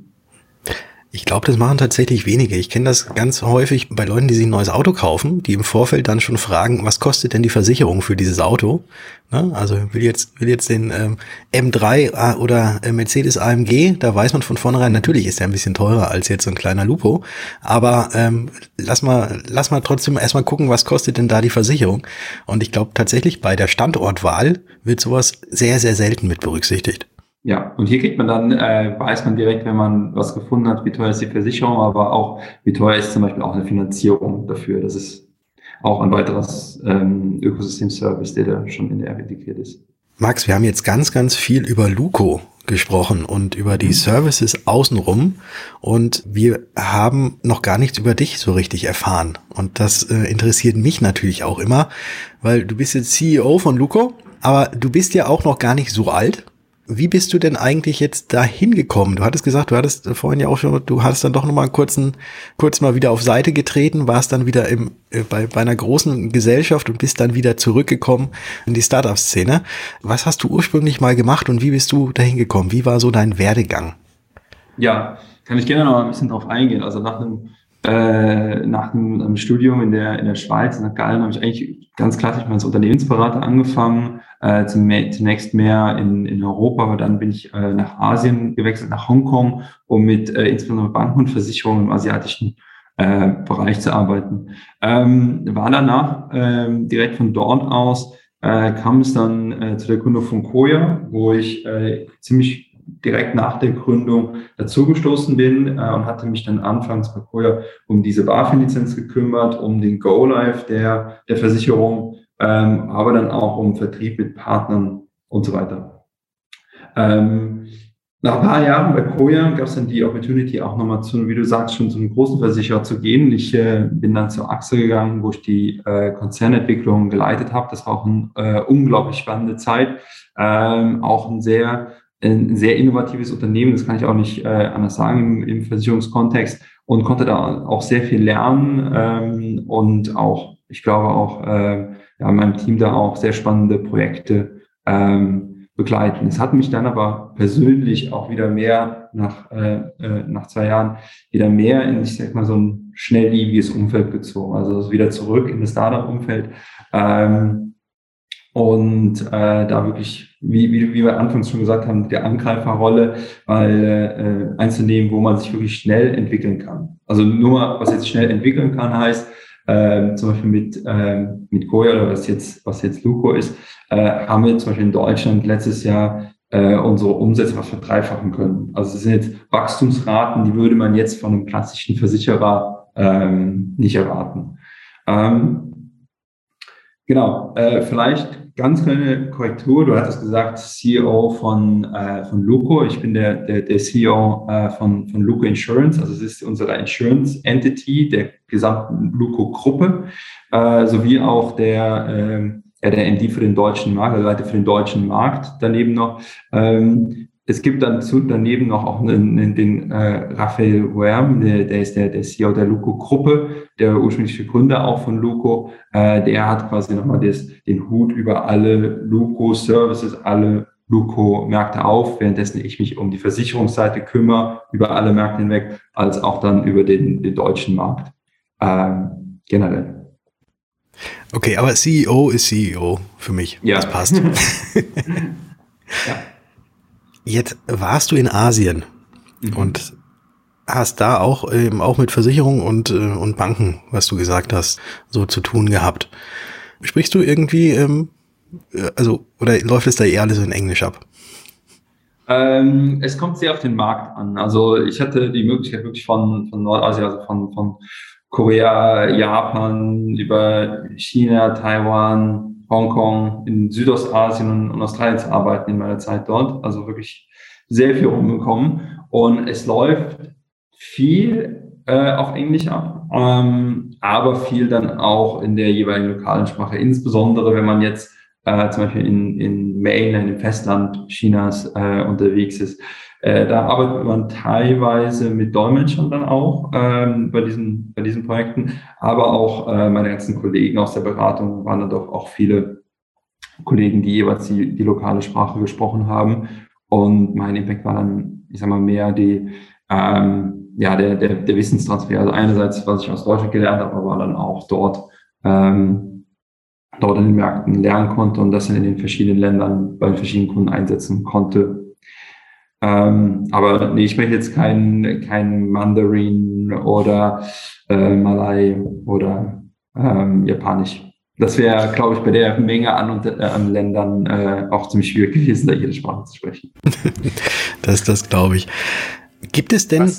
Ich glaube, das machen tatsächlich wenige. Ich kenne das ganz häufig bei Leuten, die sich ein neues Auto kaufen, die im Vorfeld dann schon fragen, was kostet denn die Versicherung für dieses Auto? Ne? Also will jetzt will jetzt den ähm, M3 oder äh, Mercedes AMG, da weiß man von vornherein, natürlich ist er ein bisschen teurer als jetzt so ein kleiner Lupo, aber ähm, lass mal lass mal trotzdem erstmal gucken, was kostet denn da die Versicherung? Und ich glaube tatsächlich bei der Standortwahl wird sowas sehr sehr selten mit berücksichtigt. Ja, und hier kriegt man dann, äh, weiß man direkt, wenn man was gefunden hat, wie teuer ist die Versicherung, aber auch, wie teuer ist zum Beispiel auch eine Finanzierung dafür. Das ist auch ein weiteres ähm, Ökosystem-Service, der da schon in der App integriert ist. Max, wir haben jetzt ganz, ganz viel über Luco gesprochen und über die Services außenrum und wir haben noch gar nichts über dich so richtig erfahren. Und das äh, interessiert mich natürlich auch immer, weil du bist jetzt CEO von Luco, aber du bist ja auch noch gar nicht so alt wie bist du denn eigentlich jetzt da hingekommen? Du hattest gesagt, du hattest vorhin ja auch schon, du hattest dann doch noch mal kurzen, kurz mal wieder auf Seite getreten, warst dann wieder im, äh, bei, bei einer großen Gesellschaft und bist dann wieder zurückgekommen in die Startup-Szene. Was hast du ursprünglich mal gemacht und wie bist du da hingekommen? Wie war so dein Werdegang? Ja, kann ich gerne noch ein bisschen drauf eingehen. Also nach einem äh, nach einem, Studium in der, in der Schweiz, in Gallen, habe ich eigentlich ganz klassisch mal als Unternehmensberater angefangen, äh, zunächst mehr in, in Europa, aber dann bin ich äh, nach Asien gewechselt, nach Hongkong, um mit äh, insbesondere Banken und Versicherungen im asiatischen äh, Bereich zu arbeiten. Ähm, war danach ähm, direkt von dort aus, äh, kam es dann äh, zu der Gründung von Koya, wo ich äh, ziemlich direkt nach der Gründung dazugestoßen bin äh, und hatte mich dann anfangs bei Koya um diese BaFin-Lizenz gekümmert, um den Go-Live der, der Versicherung, ähm, aber dann auch um Vertrieb mit Partnern und so weiter. Ähm, nach ein paar Jahren bei Koya gab es dann die Opportunity auch nochmal zu, wie du sagst, schon zu einem großen Versicherer zu gehen. Ich äh, bin dann zur Achse gegangen, wo ich die äh, Konzernentwicklung geleitet habe. Das war auch eine äh, unglaublich spannende Zeit. Ähm, auch ein sehr ein sehr innovatives Unternehmen, das kann ich auch nicht äh, anders sagen im, im Versicherungskontext und konnte da auch sehr viel lernen ähm, und auch, ich glaube auch, äh, ja, meinem Team da auch sehr spannende Projekte ähm, begleiten. Es hat mich dann aber persönlich auch wieder mehr nach, äh, äh, nach zwei Jahren wieder mehr in, ich sag mal, so ein schnelllebiges Umfeld gezogen. Also wieder zurück in das Startup-Umfeld. Ähm, und äh, da wirklich, wie, wie, wie wir anfangs schon gesagt haben, der Angreiferrolle weil äh, einzunehmen, wo man sich wirklich schnell entwickeln kann. Also nur, was jetzt schnell entwickeln kann, heißt, äh, zum Beispiel mit, äh, mit Goya oder was jetzt, was jetzt Luco ist, äh, haben wir zum Beispiel in Deutschland letztes Jahr äh, unsere Umsätze was verdreifachen können. Also es sind jetzt Wachstumsraten, die würde man jetzt von einem klassischen Versicherer ähm, nicht erwarten. Ähm, Genau, äh, vielleicht ganz kleine Korrektur. Du hattest gesagt, CEO von, äh, von Luco. Ich bin der, der, der CEO äh, von, von Luco Insurance. Also es ist unsere Insurance Entity der gesamten Luco-Gruppe, äh, sowie auch der, äh, ja, der MD für den deutschen Markt, der Leiter für den deutschen Markt daneben noch. Ähm, es gibt dann zu, daneben noch auch einen, den äh, Raphael Werm, der, der ist der, der CEO der Luco-Gruppe, der ursprüngliche Gründer auch von Luco. Äh, der hat quasi nochmal das, den Hut über alle Luco-Services, alle Luco-Märkte auf, währenddessen ich mich um die Versicherungsseite kümmere, über alle Märkte hinweg, als auch dann über den, den deutschen Markt ähm, generell. Okay, aber CEO ist CEO für mich. Ja. Das passt. ja. Jetzt warst du in Asien mhm. und hast da auch eben auch mit Versicherungen und, äh, und Banken, was du gesagt hast, so zu tun gehabt. Sprichst du irgendwie, ähm, äh, also, oder läuft es da eher alles in Englisch ab? Ähm, es kommt sehr auf den Markt an. Also ich hatte die Möglichkeit wirklich von, von Nordasien, also von, von Korea, Japan, über China, Taiwan, Hongkong, in Südostasien und, Australien zu arbeiten in meiner Zeit dort. Also wirklich sehr viel rumgekommen. Und es läuft viel äh, auf Englisch ab, ähm, aber viel dann auch in der jeweiligen lokalen Sprache. Insbesondere wenn man jetzt äh, zum Beispiel in, in Mainland, im Festland Chinas äh, unterwegs ist. Äh, da arbeitet man teilweise mit Dolmetschern dann auch ähm, bei, diesen, bei diesen Projekten, aber auch äh, meine ganzen Kollegen aus der Beratung waren dann doch auch viele Kollegen, die jeweils die, die lokale Sprache gesprochen haben. Und mein Impact war dann, ich sag mal, mehr die, ähm, ja, der, der, der Wissenstransfer. Also einerseits, was ich aus Deutschland gelernt habe, aber dann auch dort, ähm, dort in den Märkten lernen konnte und das in den verschiedenen Ländern bei den verschiedenen Kunden einsetzen konnte. Ähm, aber nee, ich spreche jetzt kein, kein Mandarin oder äh, Malay oder ähm, Japanisch. Das wäre, glaube ich, bei der Menge an, äh, an Ländern äh, auch ziemlich schwierig gewesen, da jede Sprache zu sprechen. das, das glaube ich. Gibt es denn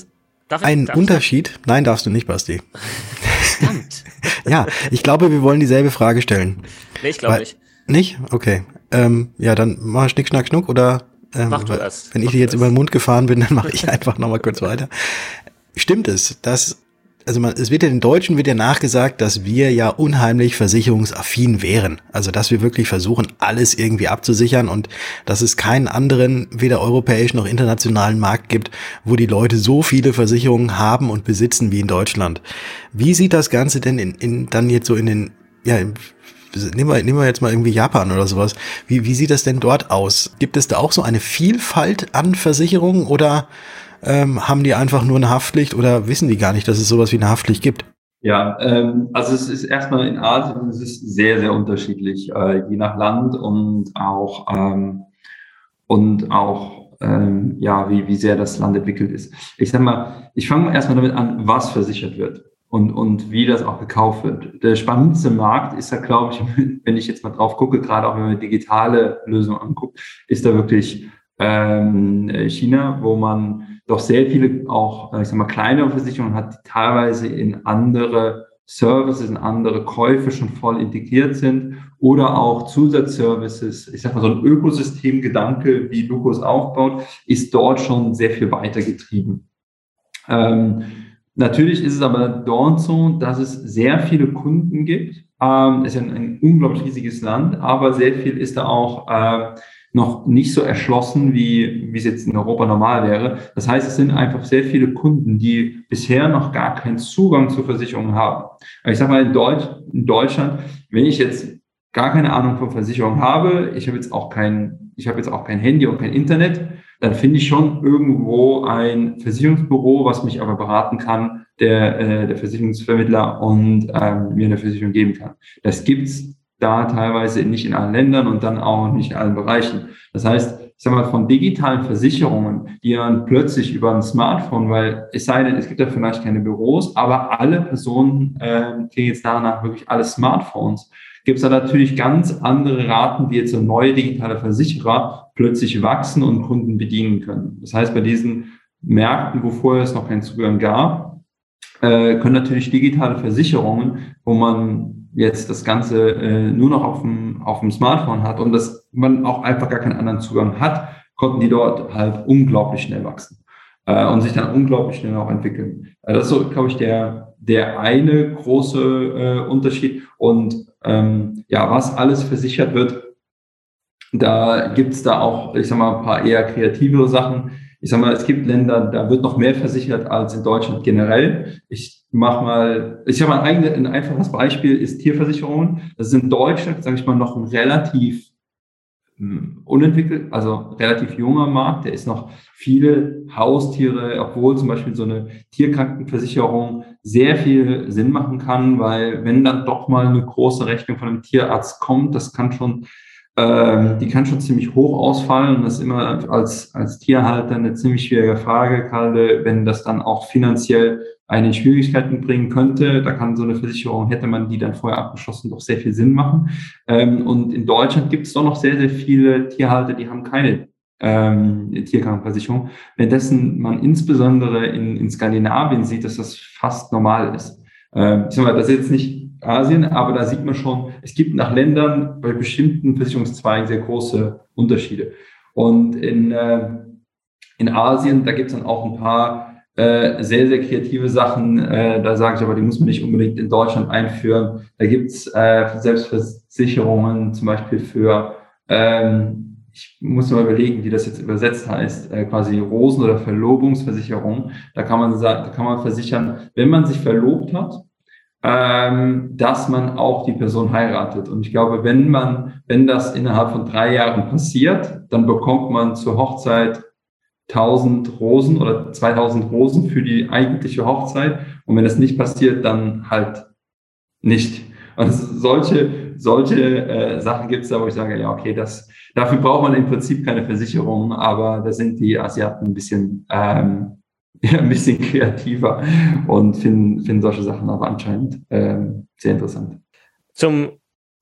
einen ich, Unterschied? Ich? Nein, darfst du nicht, Basti. Verdammt. ja, ich glaube, wir wollen dieselbe Frage stellen. Nee, ich glaube nicht. Nicht? Okay. Ähm, ja, dann mach Schnick, Schnack, Schnuck oder Ähm, Mach du erst. Wenn ich dir jetzt über den Mund gefahren bin, dann mache ich einfach nochmal kurz weiter. Stimmt es, dass also man, es wird ja den Deutschen wird ja nachgesagt, dass wir ja unheimlich versicherungsaffin wären. Also dass wir wirklich versuchen, alles irgendwie abzusichern und dass es keinen anderen, weder europäischen noch internationalen Markt gibt, wo die Leute so viele Versicherungen haben und besitzen wie in Deutschland. Wie sieht das Ganze denn in, in dann jetzt so in den, ja, nehmen wir, nehmen wir jetzt mal irgendwie Japan oder sowas. Wie, wie sieht das denn dort aus? Gibt es da auch so eine Vielfalt an Versicherungen oder ähm, haben die einfach nur eine Haftpflicht oder wissen die gar nicht, dass es sowas wie eine Haftpflicht gibt? Ja, ähm, also es ist erstmal in Asien, es ist sehr, sehr unterschiedlich, äh, je nach Land und auch, ähm, und auch ähm, ja, wie, wie sehr das Land entwickelt ist. Ich sag mal, ich fange erstmal damit an, was versichert wird und, und wie das auch gekauft wird. Der spannendste Markt ist da, glaube ich, wenn ich jetzt mal drauf gucke, gerade auch wenn man digitale Lösungen anguckt, ist da wirklich ähm, China, wo man doch sehr viele auch, äh, ich sag mal, kleinere Versicherungen hat, die teilweise in andere Services, in andere Käufe schon voll integriert sind oder auch Zusatzservices. Ich sag mal, so ein Ökosystemgedanke, wie Lukos aufbaut, ist dort schon sehr viel weiter getrieben. Ähm, natürlich ist es aber dort so, dass es sehr viele Kunden gibt. Ähm, es ist ein, ein unglaublich riesiges Land, aber sehr viel ist da auch äh, noch nicht so erschlossen, wie, wie es jetzt in Europa normal wäre. Das heißt, es sind einfach sehr viele Kunden, die bisher noch gar keinen Zugang zu Versicherungen haben. Ich sage mal, in, Deutsch, in Deutschland, wenn ich jetzt gar keine Ahnung von Versicherungen habe, ich habe jetzt auch kein, ich habe jetzt auch kein Handy und kein Internet, dann finde ich schon irgendwo ein Versicherungsbüro, was mich aber beraten kann, der, äh, der Versicherungsvermittler und ähm, mir eine Versicherung geben kann. Das gibt's da teilweise nicht in allen Ländern und dann auch nicht in allen Bereichen. Das heißt, ich sag mal, von digitalen Versicherungen, die dann plötzlich über ein Smartphone, weil es sei denn, es gibt ja vielleicht keine Büros, aber alle Personen äh, kriegen jetzt danach wirklich alle Smartphones, gibt es da natürlich ganz andere Raten, wie jetzt so neue digitale Versicherer plötzlich wachsen und Kunden bedienen können. Das heißt, bei diesen Märkten, wo vorher es noch keinen Zugang gab, äh, können natürlich digitale Versicherungen, wo man jetzt das Ganze äh, nur noch auf dem, auf dem Smartphone hat und dass man auch einfach gar keinen anderen Zugang hat, konnten die dort halt unglaublich schnell wachsen äh, und sich dann unglaublich schnell auch entwickeln. Äh, das ist so, glaube ich, der, der eine große äh, Unterschied. Und ähm, ja, was alles versichert wird, da gibt's da auch, ich sag mal, ein paar eher kreativere Sachen. Ich sag mal, es gibt Länder, da wird noch mehr versichert als in Deutschland generell. Ich mach mal, ich habe ein, ein einfaches Beispiel ist Tierversicherungen. Das ist in Deutschland, sage ich mal, noch ein relativ hm, unentwickelt, also relativ junger Markt. Der ist noch viele Haustiere, obwohl zum Beispiel so eine Tierkrankenversicherung sehr viel Sinn machen kann, weil wenn dann doch mal eine große Rechnung von einem Tierarzt kommt, das kann schon ähm, die kann schon ziemlich hoch ausfallen und das ist immer als, als Tierhalter eine ziemlich schwierige Frage, gerade wenn das dann auch finanziell eine Schwierigkeiten bringen könnte. Da kann so eine Versicherung, hätte man die dann vorher abgeschlossen, doch sehr viel Sinn machen. Ähm, und in Deutschland gibt es doch noch sehr, sehr viele Tierhalter, die haben keine ähm, Tierkrankenversicherung, währenddessen man insbesondere in, in Skandinavien sieht, dass das fast normal ist. Ähm, ich sag mal, das ist jetzt nicht Asien, aber da sieht man schon, es gibt nach Ländern bei bestimmten Versicherungszweigen sehr große Unterschiede. Und in, äh, in Asien, da gibt es dann auch ein paar äh, sehr, sehr kreative Sachen. Äh, da sage ich aber, die muss man nicht unbedingt in Deutschland einführen. Da gibt es äh, Selbstversicherungen zum Beispiel für, ähm, ich muss mal überlegen, wie das jetzt übersetzt heißt, äh, quasi Rosen- oder Verlobungsversicherung. Da kann man da kann man versichern, wenn man sich verlobt hat, ähm, dass man auch die Person heiratet. Und ich glaube, wenn man, wenn das innerhalb von drei Jahren passiert, dann bekommt man zur Hochzeit 1000 Rosen oder 2000 Rosen für die eigentliche Hochzeit. Und wenn das nicht passiert, dann halt nicht. Und solche, solche äh, Sachen gibt es da, wo ich sage, ja, okay, das, dafür braucht man im Prinzip keine Versicherung, aber da sind die Asiaten ein bisschen ähm, ja, ein bisschen kreativer und finden, finden solche Sachen aber anscheinend ähm, sehr interessant. Zum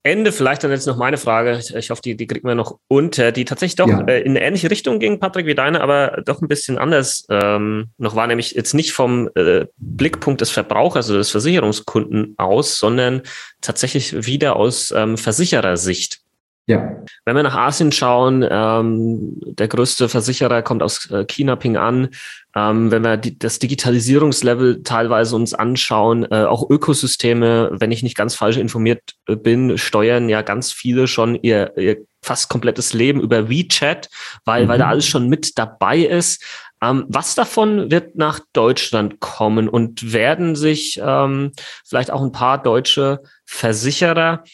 Ende vielleicht dann jetzt noch meine Frage. Ich hoffe, die, die kriegt man noch unter, die tatsächlich doch ja. äh, in eine ähnliche Richtung ging, Patrick, wie deine, aber doch ein bisschen anders ähm, noch war, nämlich jetzt nicht vom äh, Blickpunkt des Verbrauchers oder des Versicherungskunden aus, sondern tatsächlich wieder aus ähm, Versicherersicht. Ja. Wenn wir nach Asien schauen, ähm, der größte Versicherer kommt aus äh, China, Ping an. Ähm, wenn wir die, das Digitalisierungslevel teilweise uns anschauen, äh, auch Ökosysteme, wenn ich nicht ganz falsch informiert äh, bin, steuern ja ganz viele schon ihr, ihr fast komplettes Leben über WeChat, weil, mhm. weil da mhm. alles schon mit dabei ist. Ähm, was davon wird nach Deutschland kommen und werden sich ähm, vielleicht auch ein paar deutsche Versicherer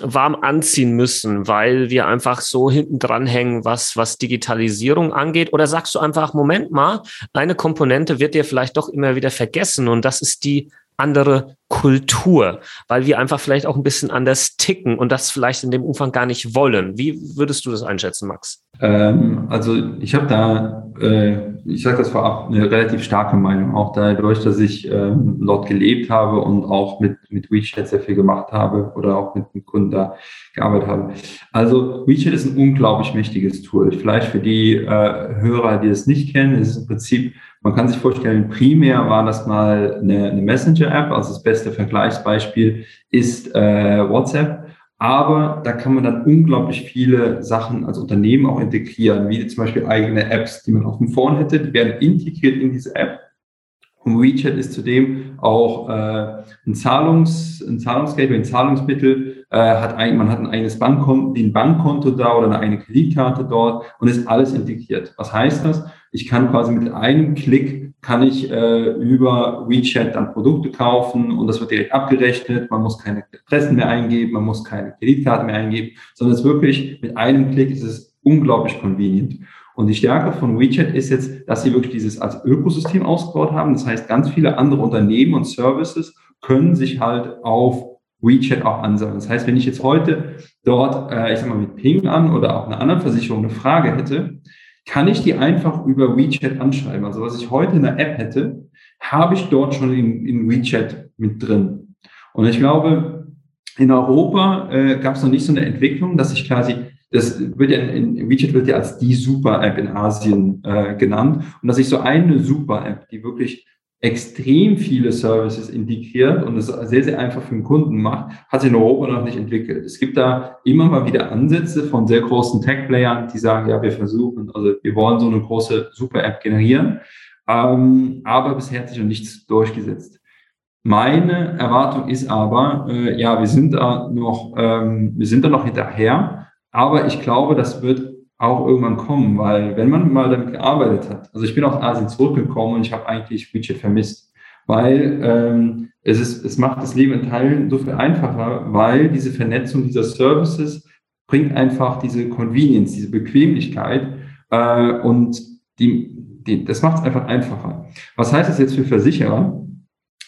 warm anziehen müssen, weil wir einfach so hinten dran hängen, was, was Digitalisierung angeht? Oder sagst du einfach, Moment mal, eine Komponente wird dir vielleicht doch immer wieder vergessen und das ist die andere Kultur, weil wir einfach vielleicht auch ein bisschen anders ticken und das vielleicht in dem Umfang gar nicht wollen. Wie würdest du das einschätzen, Max? Ähm, also ich habe da, äh, ich sage das vorab, eine relativ starke Meinung, auch dadurch, dass ich ähm, dort gelebt habe und auch mit, mit WeChat sehr viel gemacht habe oder auch mit einem Kunden da gearbeitet habe. Also WeChat ist ein unglaublich mächtiges Tool. Vielleicht für die äh, Hörer, die es nicht kennen, ist es im Prinzip man kann sich vorstellen, primär war das mal eine, eine Messenger-App, also das beste Vergleichsbeispiel ist äh, WhatsApp. Aber da kann man dann unglaublich viele Sachen als Unternehmen auch integrieren, wie zum Beispiel eigene Apps, die man auf dem Phone hätte, die werden integriert in diese App. Und WeChat ist zudem auch äh, ein Zahlungs, ein Zahlungsgeld, ein Zahlungsmittel, äh, hat ein, man hat ein eigenes Bankkonto, ein Bankkonto da oder eine eigene Kreditkarte dort und ist alles integriert. Was heißt das? Ich kann quasi mit einem Klick kann ich äh, über WeChat dann Produkte kaufen und das wird direkt abgerechnet. Man muss keine Adressen mehr eingeben, man muss keine Kreditkarte mehr eingeben, sondern es ist wirklich mit einem Klick ist es unglaublich convenient. Und die Stärke von WeChat ist jetzt, dass sie wirklich dieses als Ökosystem ausgebaut haben. Das heißt, ganz viele andere Unternehmen und Services können sich halt auf WeChat auch ansammeln. Das heißt, wenn ich jetzt heute dort, äh, ich sag mal, mit Ping an oder auch einer anderen Versicherung eine Frage hätte, kann ich die einfach über WeChat anschreiben. Also was ich heute in der App hätte, habe ich dort schon in, in WeChat mit drin. Und ich glaube, in Europa äh, gab es noch nicht so eine Entwicklung, dass ich quasi das wird ja in, in WeChat wird ja als die Super-App in Asien äh, genannt. Und dass ich so eine Super-App, die wirklich extrem viele Services integriert und es sehr, sehr einfach für den Kunden macht, hat sich in Europa noch nicht entwickelt. Es gibt da immer mal wieder Ansätze von sehr großen Tech-Playern, die sagen, ja, wir versuchen, also wir wollen so eine große Super-App generieren, ähm, aber bisher hat sich noch nichts durchgesetzt. Meine Erwartung ist aber, äh, ja, wir sind da noch, ähm, wir sind da noch hinterher, aber ich glaube, das wird auch irgendwann kommen, weil wenn man mal damit gearbeitet hat, also ich bin aus Asien zurückgekommen und ich habe eigentlich Widget vermisst, weil ähm, es, ist, es macht das Leben in Teilen so viel einfacher, weil diese Vernetzung dieser Services bringt einfach diese Convenience, diese Bequemlichkeit äh, und die, die, das macht es einfach einfacher. Was heißt das jetzt für Versicherer?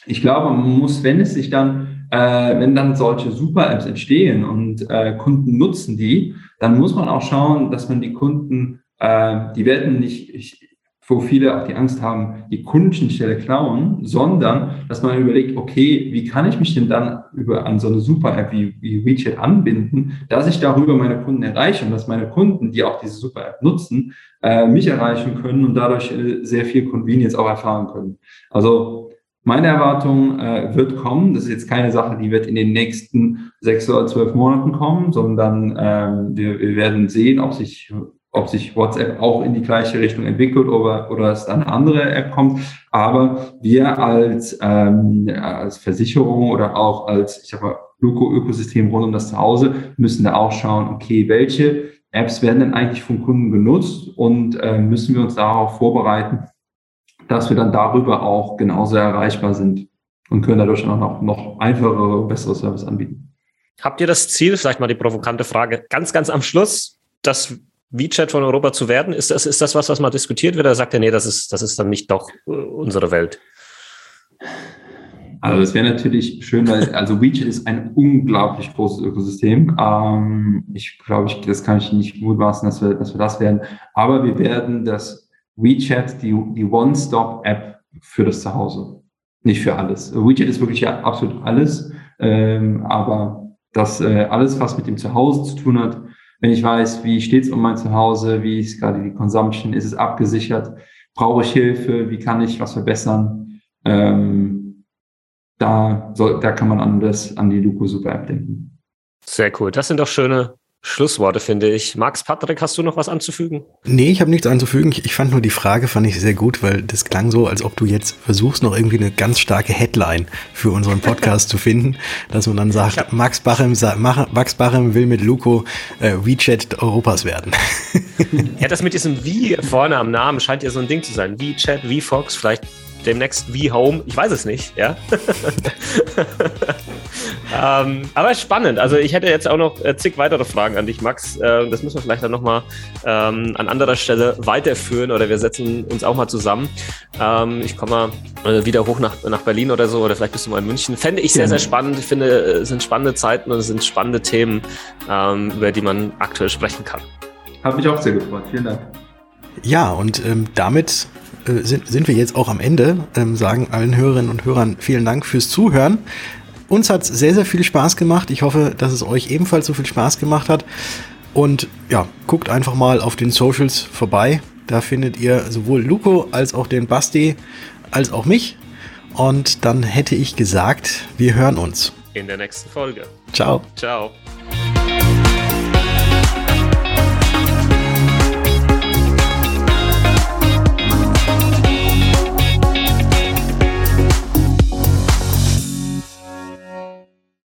Ich glaube, man muss, wenn es sich dann, äh, wenn dann solche Super-Apps entstehen und äh, Kunden nutzen die, dann muss man auch schauen, dass man die Kunden, äh, die werden nicht, ich, wo viele auch die Angst haben, die Kundenstelle klauen, sondern dass man überlegt, okay, wie kann ich mich denn dann über an so eine Super-App wie, wie WeChat anbinden, dass ich darüber meine Kunden erreiche und dass meine Kunden, die auch diese Super-App nutzen, äh, mich erreichen können und dadurch äh, sehr viel Convenience auch erfahren können. Also meine Erwartung äh, wird kommen. Das ist jetzt keine Sache, die wird in den nächsten sechs oder zwölf Monaten kommen, sondern ähm, wir, wir werden sehen, ob sich, ob sich WhatsApp auch in die gleiche Richtung entwickelt oder, oder es dann eine andere App kommt. Aber wir als, ähm, als Versicherung oder auch als, ich sag mal, Luco-Ökosystem rund um das Zuhause müssen da auch schauen, okay, welche Apps werden denn eigentlich vom Kunden genutzt und äh, müssen wir uns darauf vorbereiten, dass wir dann darüber auch genauso erreichbar sind und können dadurch auch noch, noch einfachere, bessere Service anbieten. Habt ihr das Ziel, vielleicht mal die provokante Frage, ganz, ganz am Schluss, das WeChat von Europa zu werden? Ist das, ist das was, was mal diskutiert wird? Oder sagt ihr, nee, das ist, das ist dann nicht doch äh, unsere Welt? Also es wäre natürlich schön, weil also WeChat ist ein unglaublich großes Ökosystem. Ähm, ich glaube, ich, das kann ich nicht mutmaßen, dass wir, dass wir das werden. Aber wir werden das WeChat die, die One-Stop-App für das Zuhause. Nicht für alles. WeChat ist wirklich ja absolut alles, ähm, aber das äh, alles, was mit dem Zuhause zu tun hat, wenn ich weiß, wie steht es um mein Zuhause, wie ist gerade die Consumption, ist es abgesichert, brauche ich Hilfe, wie kann ich was verbessern, ähm, da, soll, da kann man an, das, an die Luco Super App denken. Sehr cool. Das sind doch schöne Schlussworte, finde ich. Max, Patrick, hast du noch was anzufügen? Nee, ich habe nichts anzufügen. Ich, ich, fand nur die Frage, fand ich sehr gut, weil das klang so, als ob du jetzt versuchst, noch irgendwie eine ganz starke Headline für unseren Podcast zu finden, dass man dann sagt, Max Bachem, Max Bachem will mit Luco äh, WeChat Europas werden. ja, das mit diesem Wie vorne am Namen scheint ja so ein Ding zu sein. WeChat, VFox, vielleicht demnächst wie Home. Ich weiß es nicht, ja. ähm, aber spannend. Also ich hätte jetzt auch noch äh, zig weitere Fragen an dich, Max. Äh, das müssen wir vielleicht dann nochmal ähm, an anderer Stelle weiterführen oder wir setzen uns auch mal zusammen. Ähm, ich komme mal äh, wieder hoch nach, nach Berlin oder so oder vielleicht bist du mal in München. Fände ich sehr, sehr spannend. Ich finde, es sind spannende Zeiten und es sind spannende Themen, ähm, über die man aktuell sprechen kann. Hat mich auch sehr gefreut. Vielen Dank. Ja, und ähm, damit äh, sind, sind wir jetzt auch am Ende, ähm, sagen allen Hörerinnen und Hörern vielen Dank fürs Zuhören. Uns hat es sehr, sehr viel Spaß gemacht. Ich hoffe, dass es euch ebenfalls so viel Spaß gemacht hat. Und ja, guckt einfach mal auf den Socials vorbei. Da findet ihr sowohl Luco als auch den Basti als auch mich. Und dann hätte ich gesagt, wir hören uns. In der nächsten Folge. Ciao. Ciao.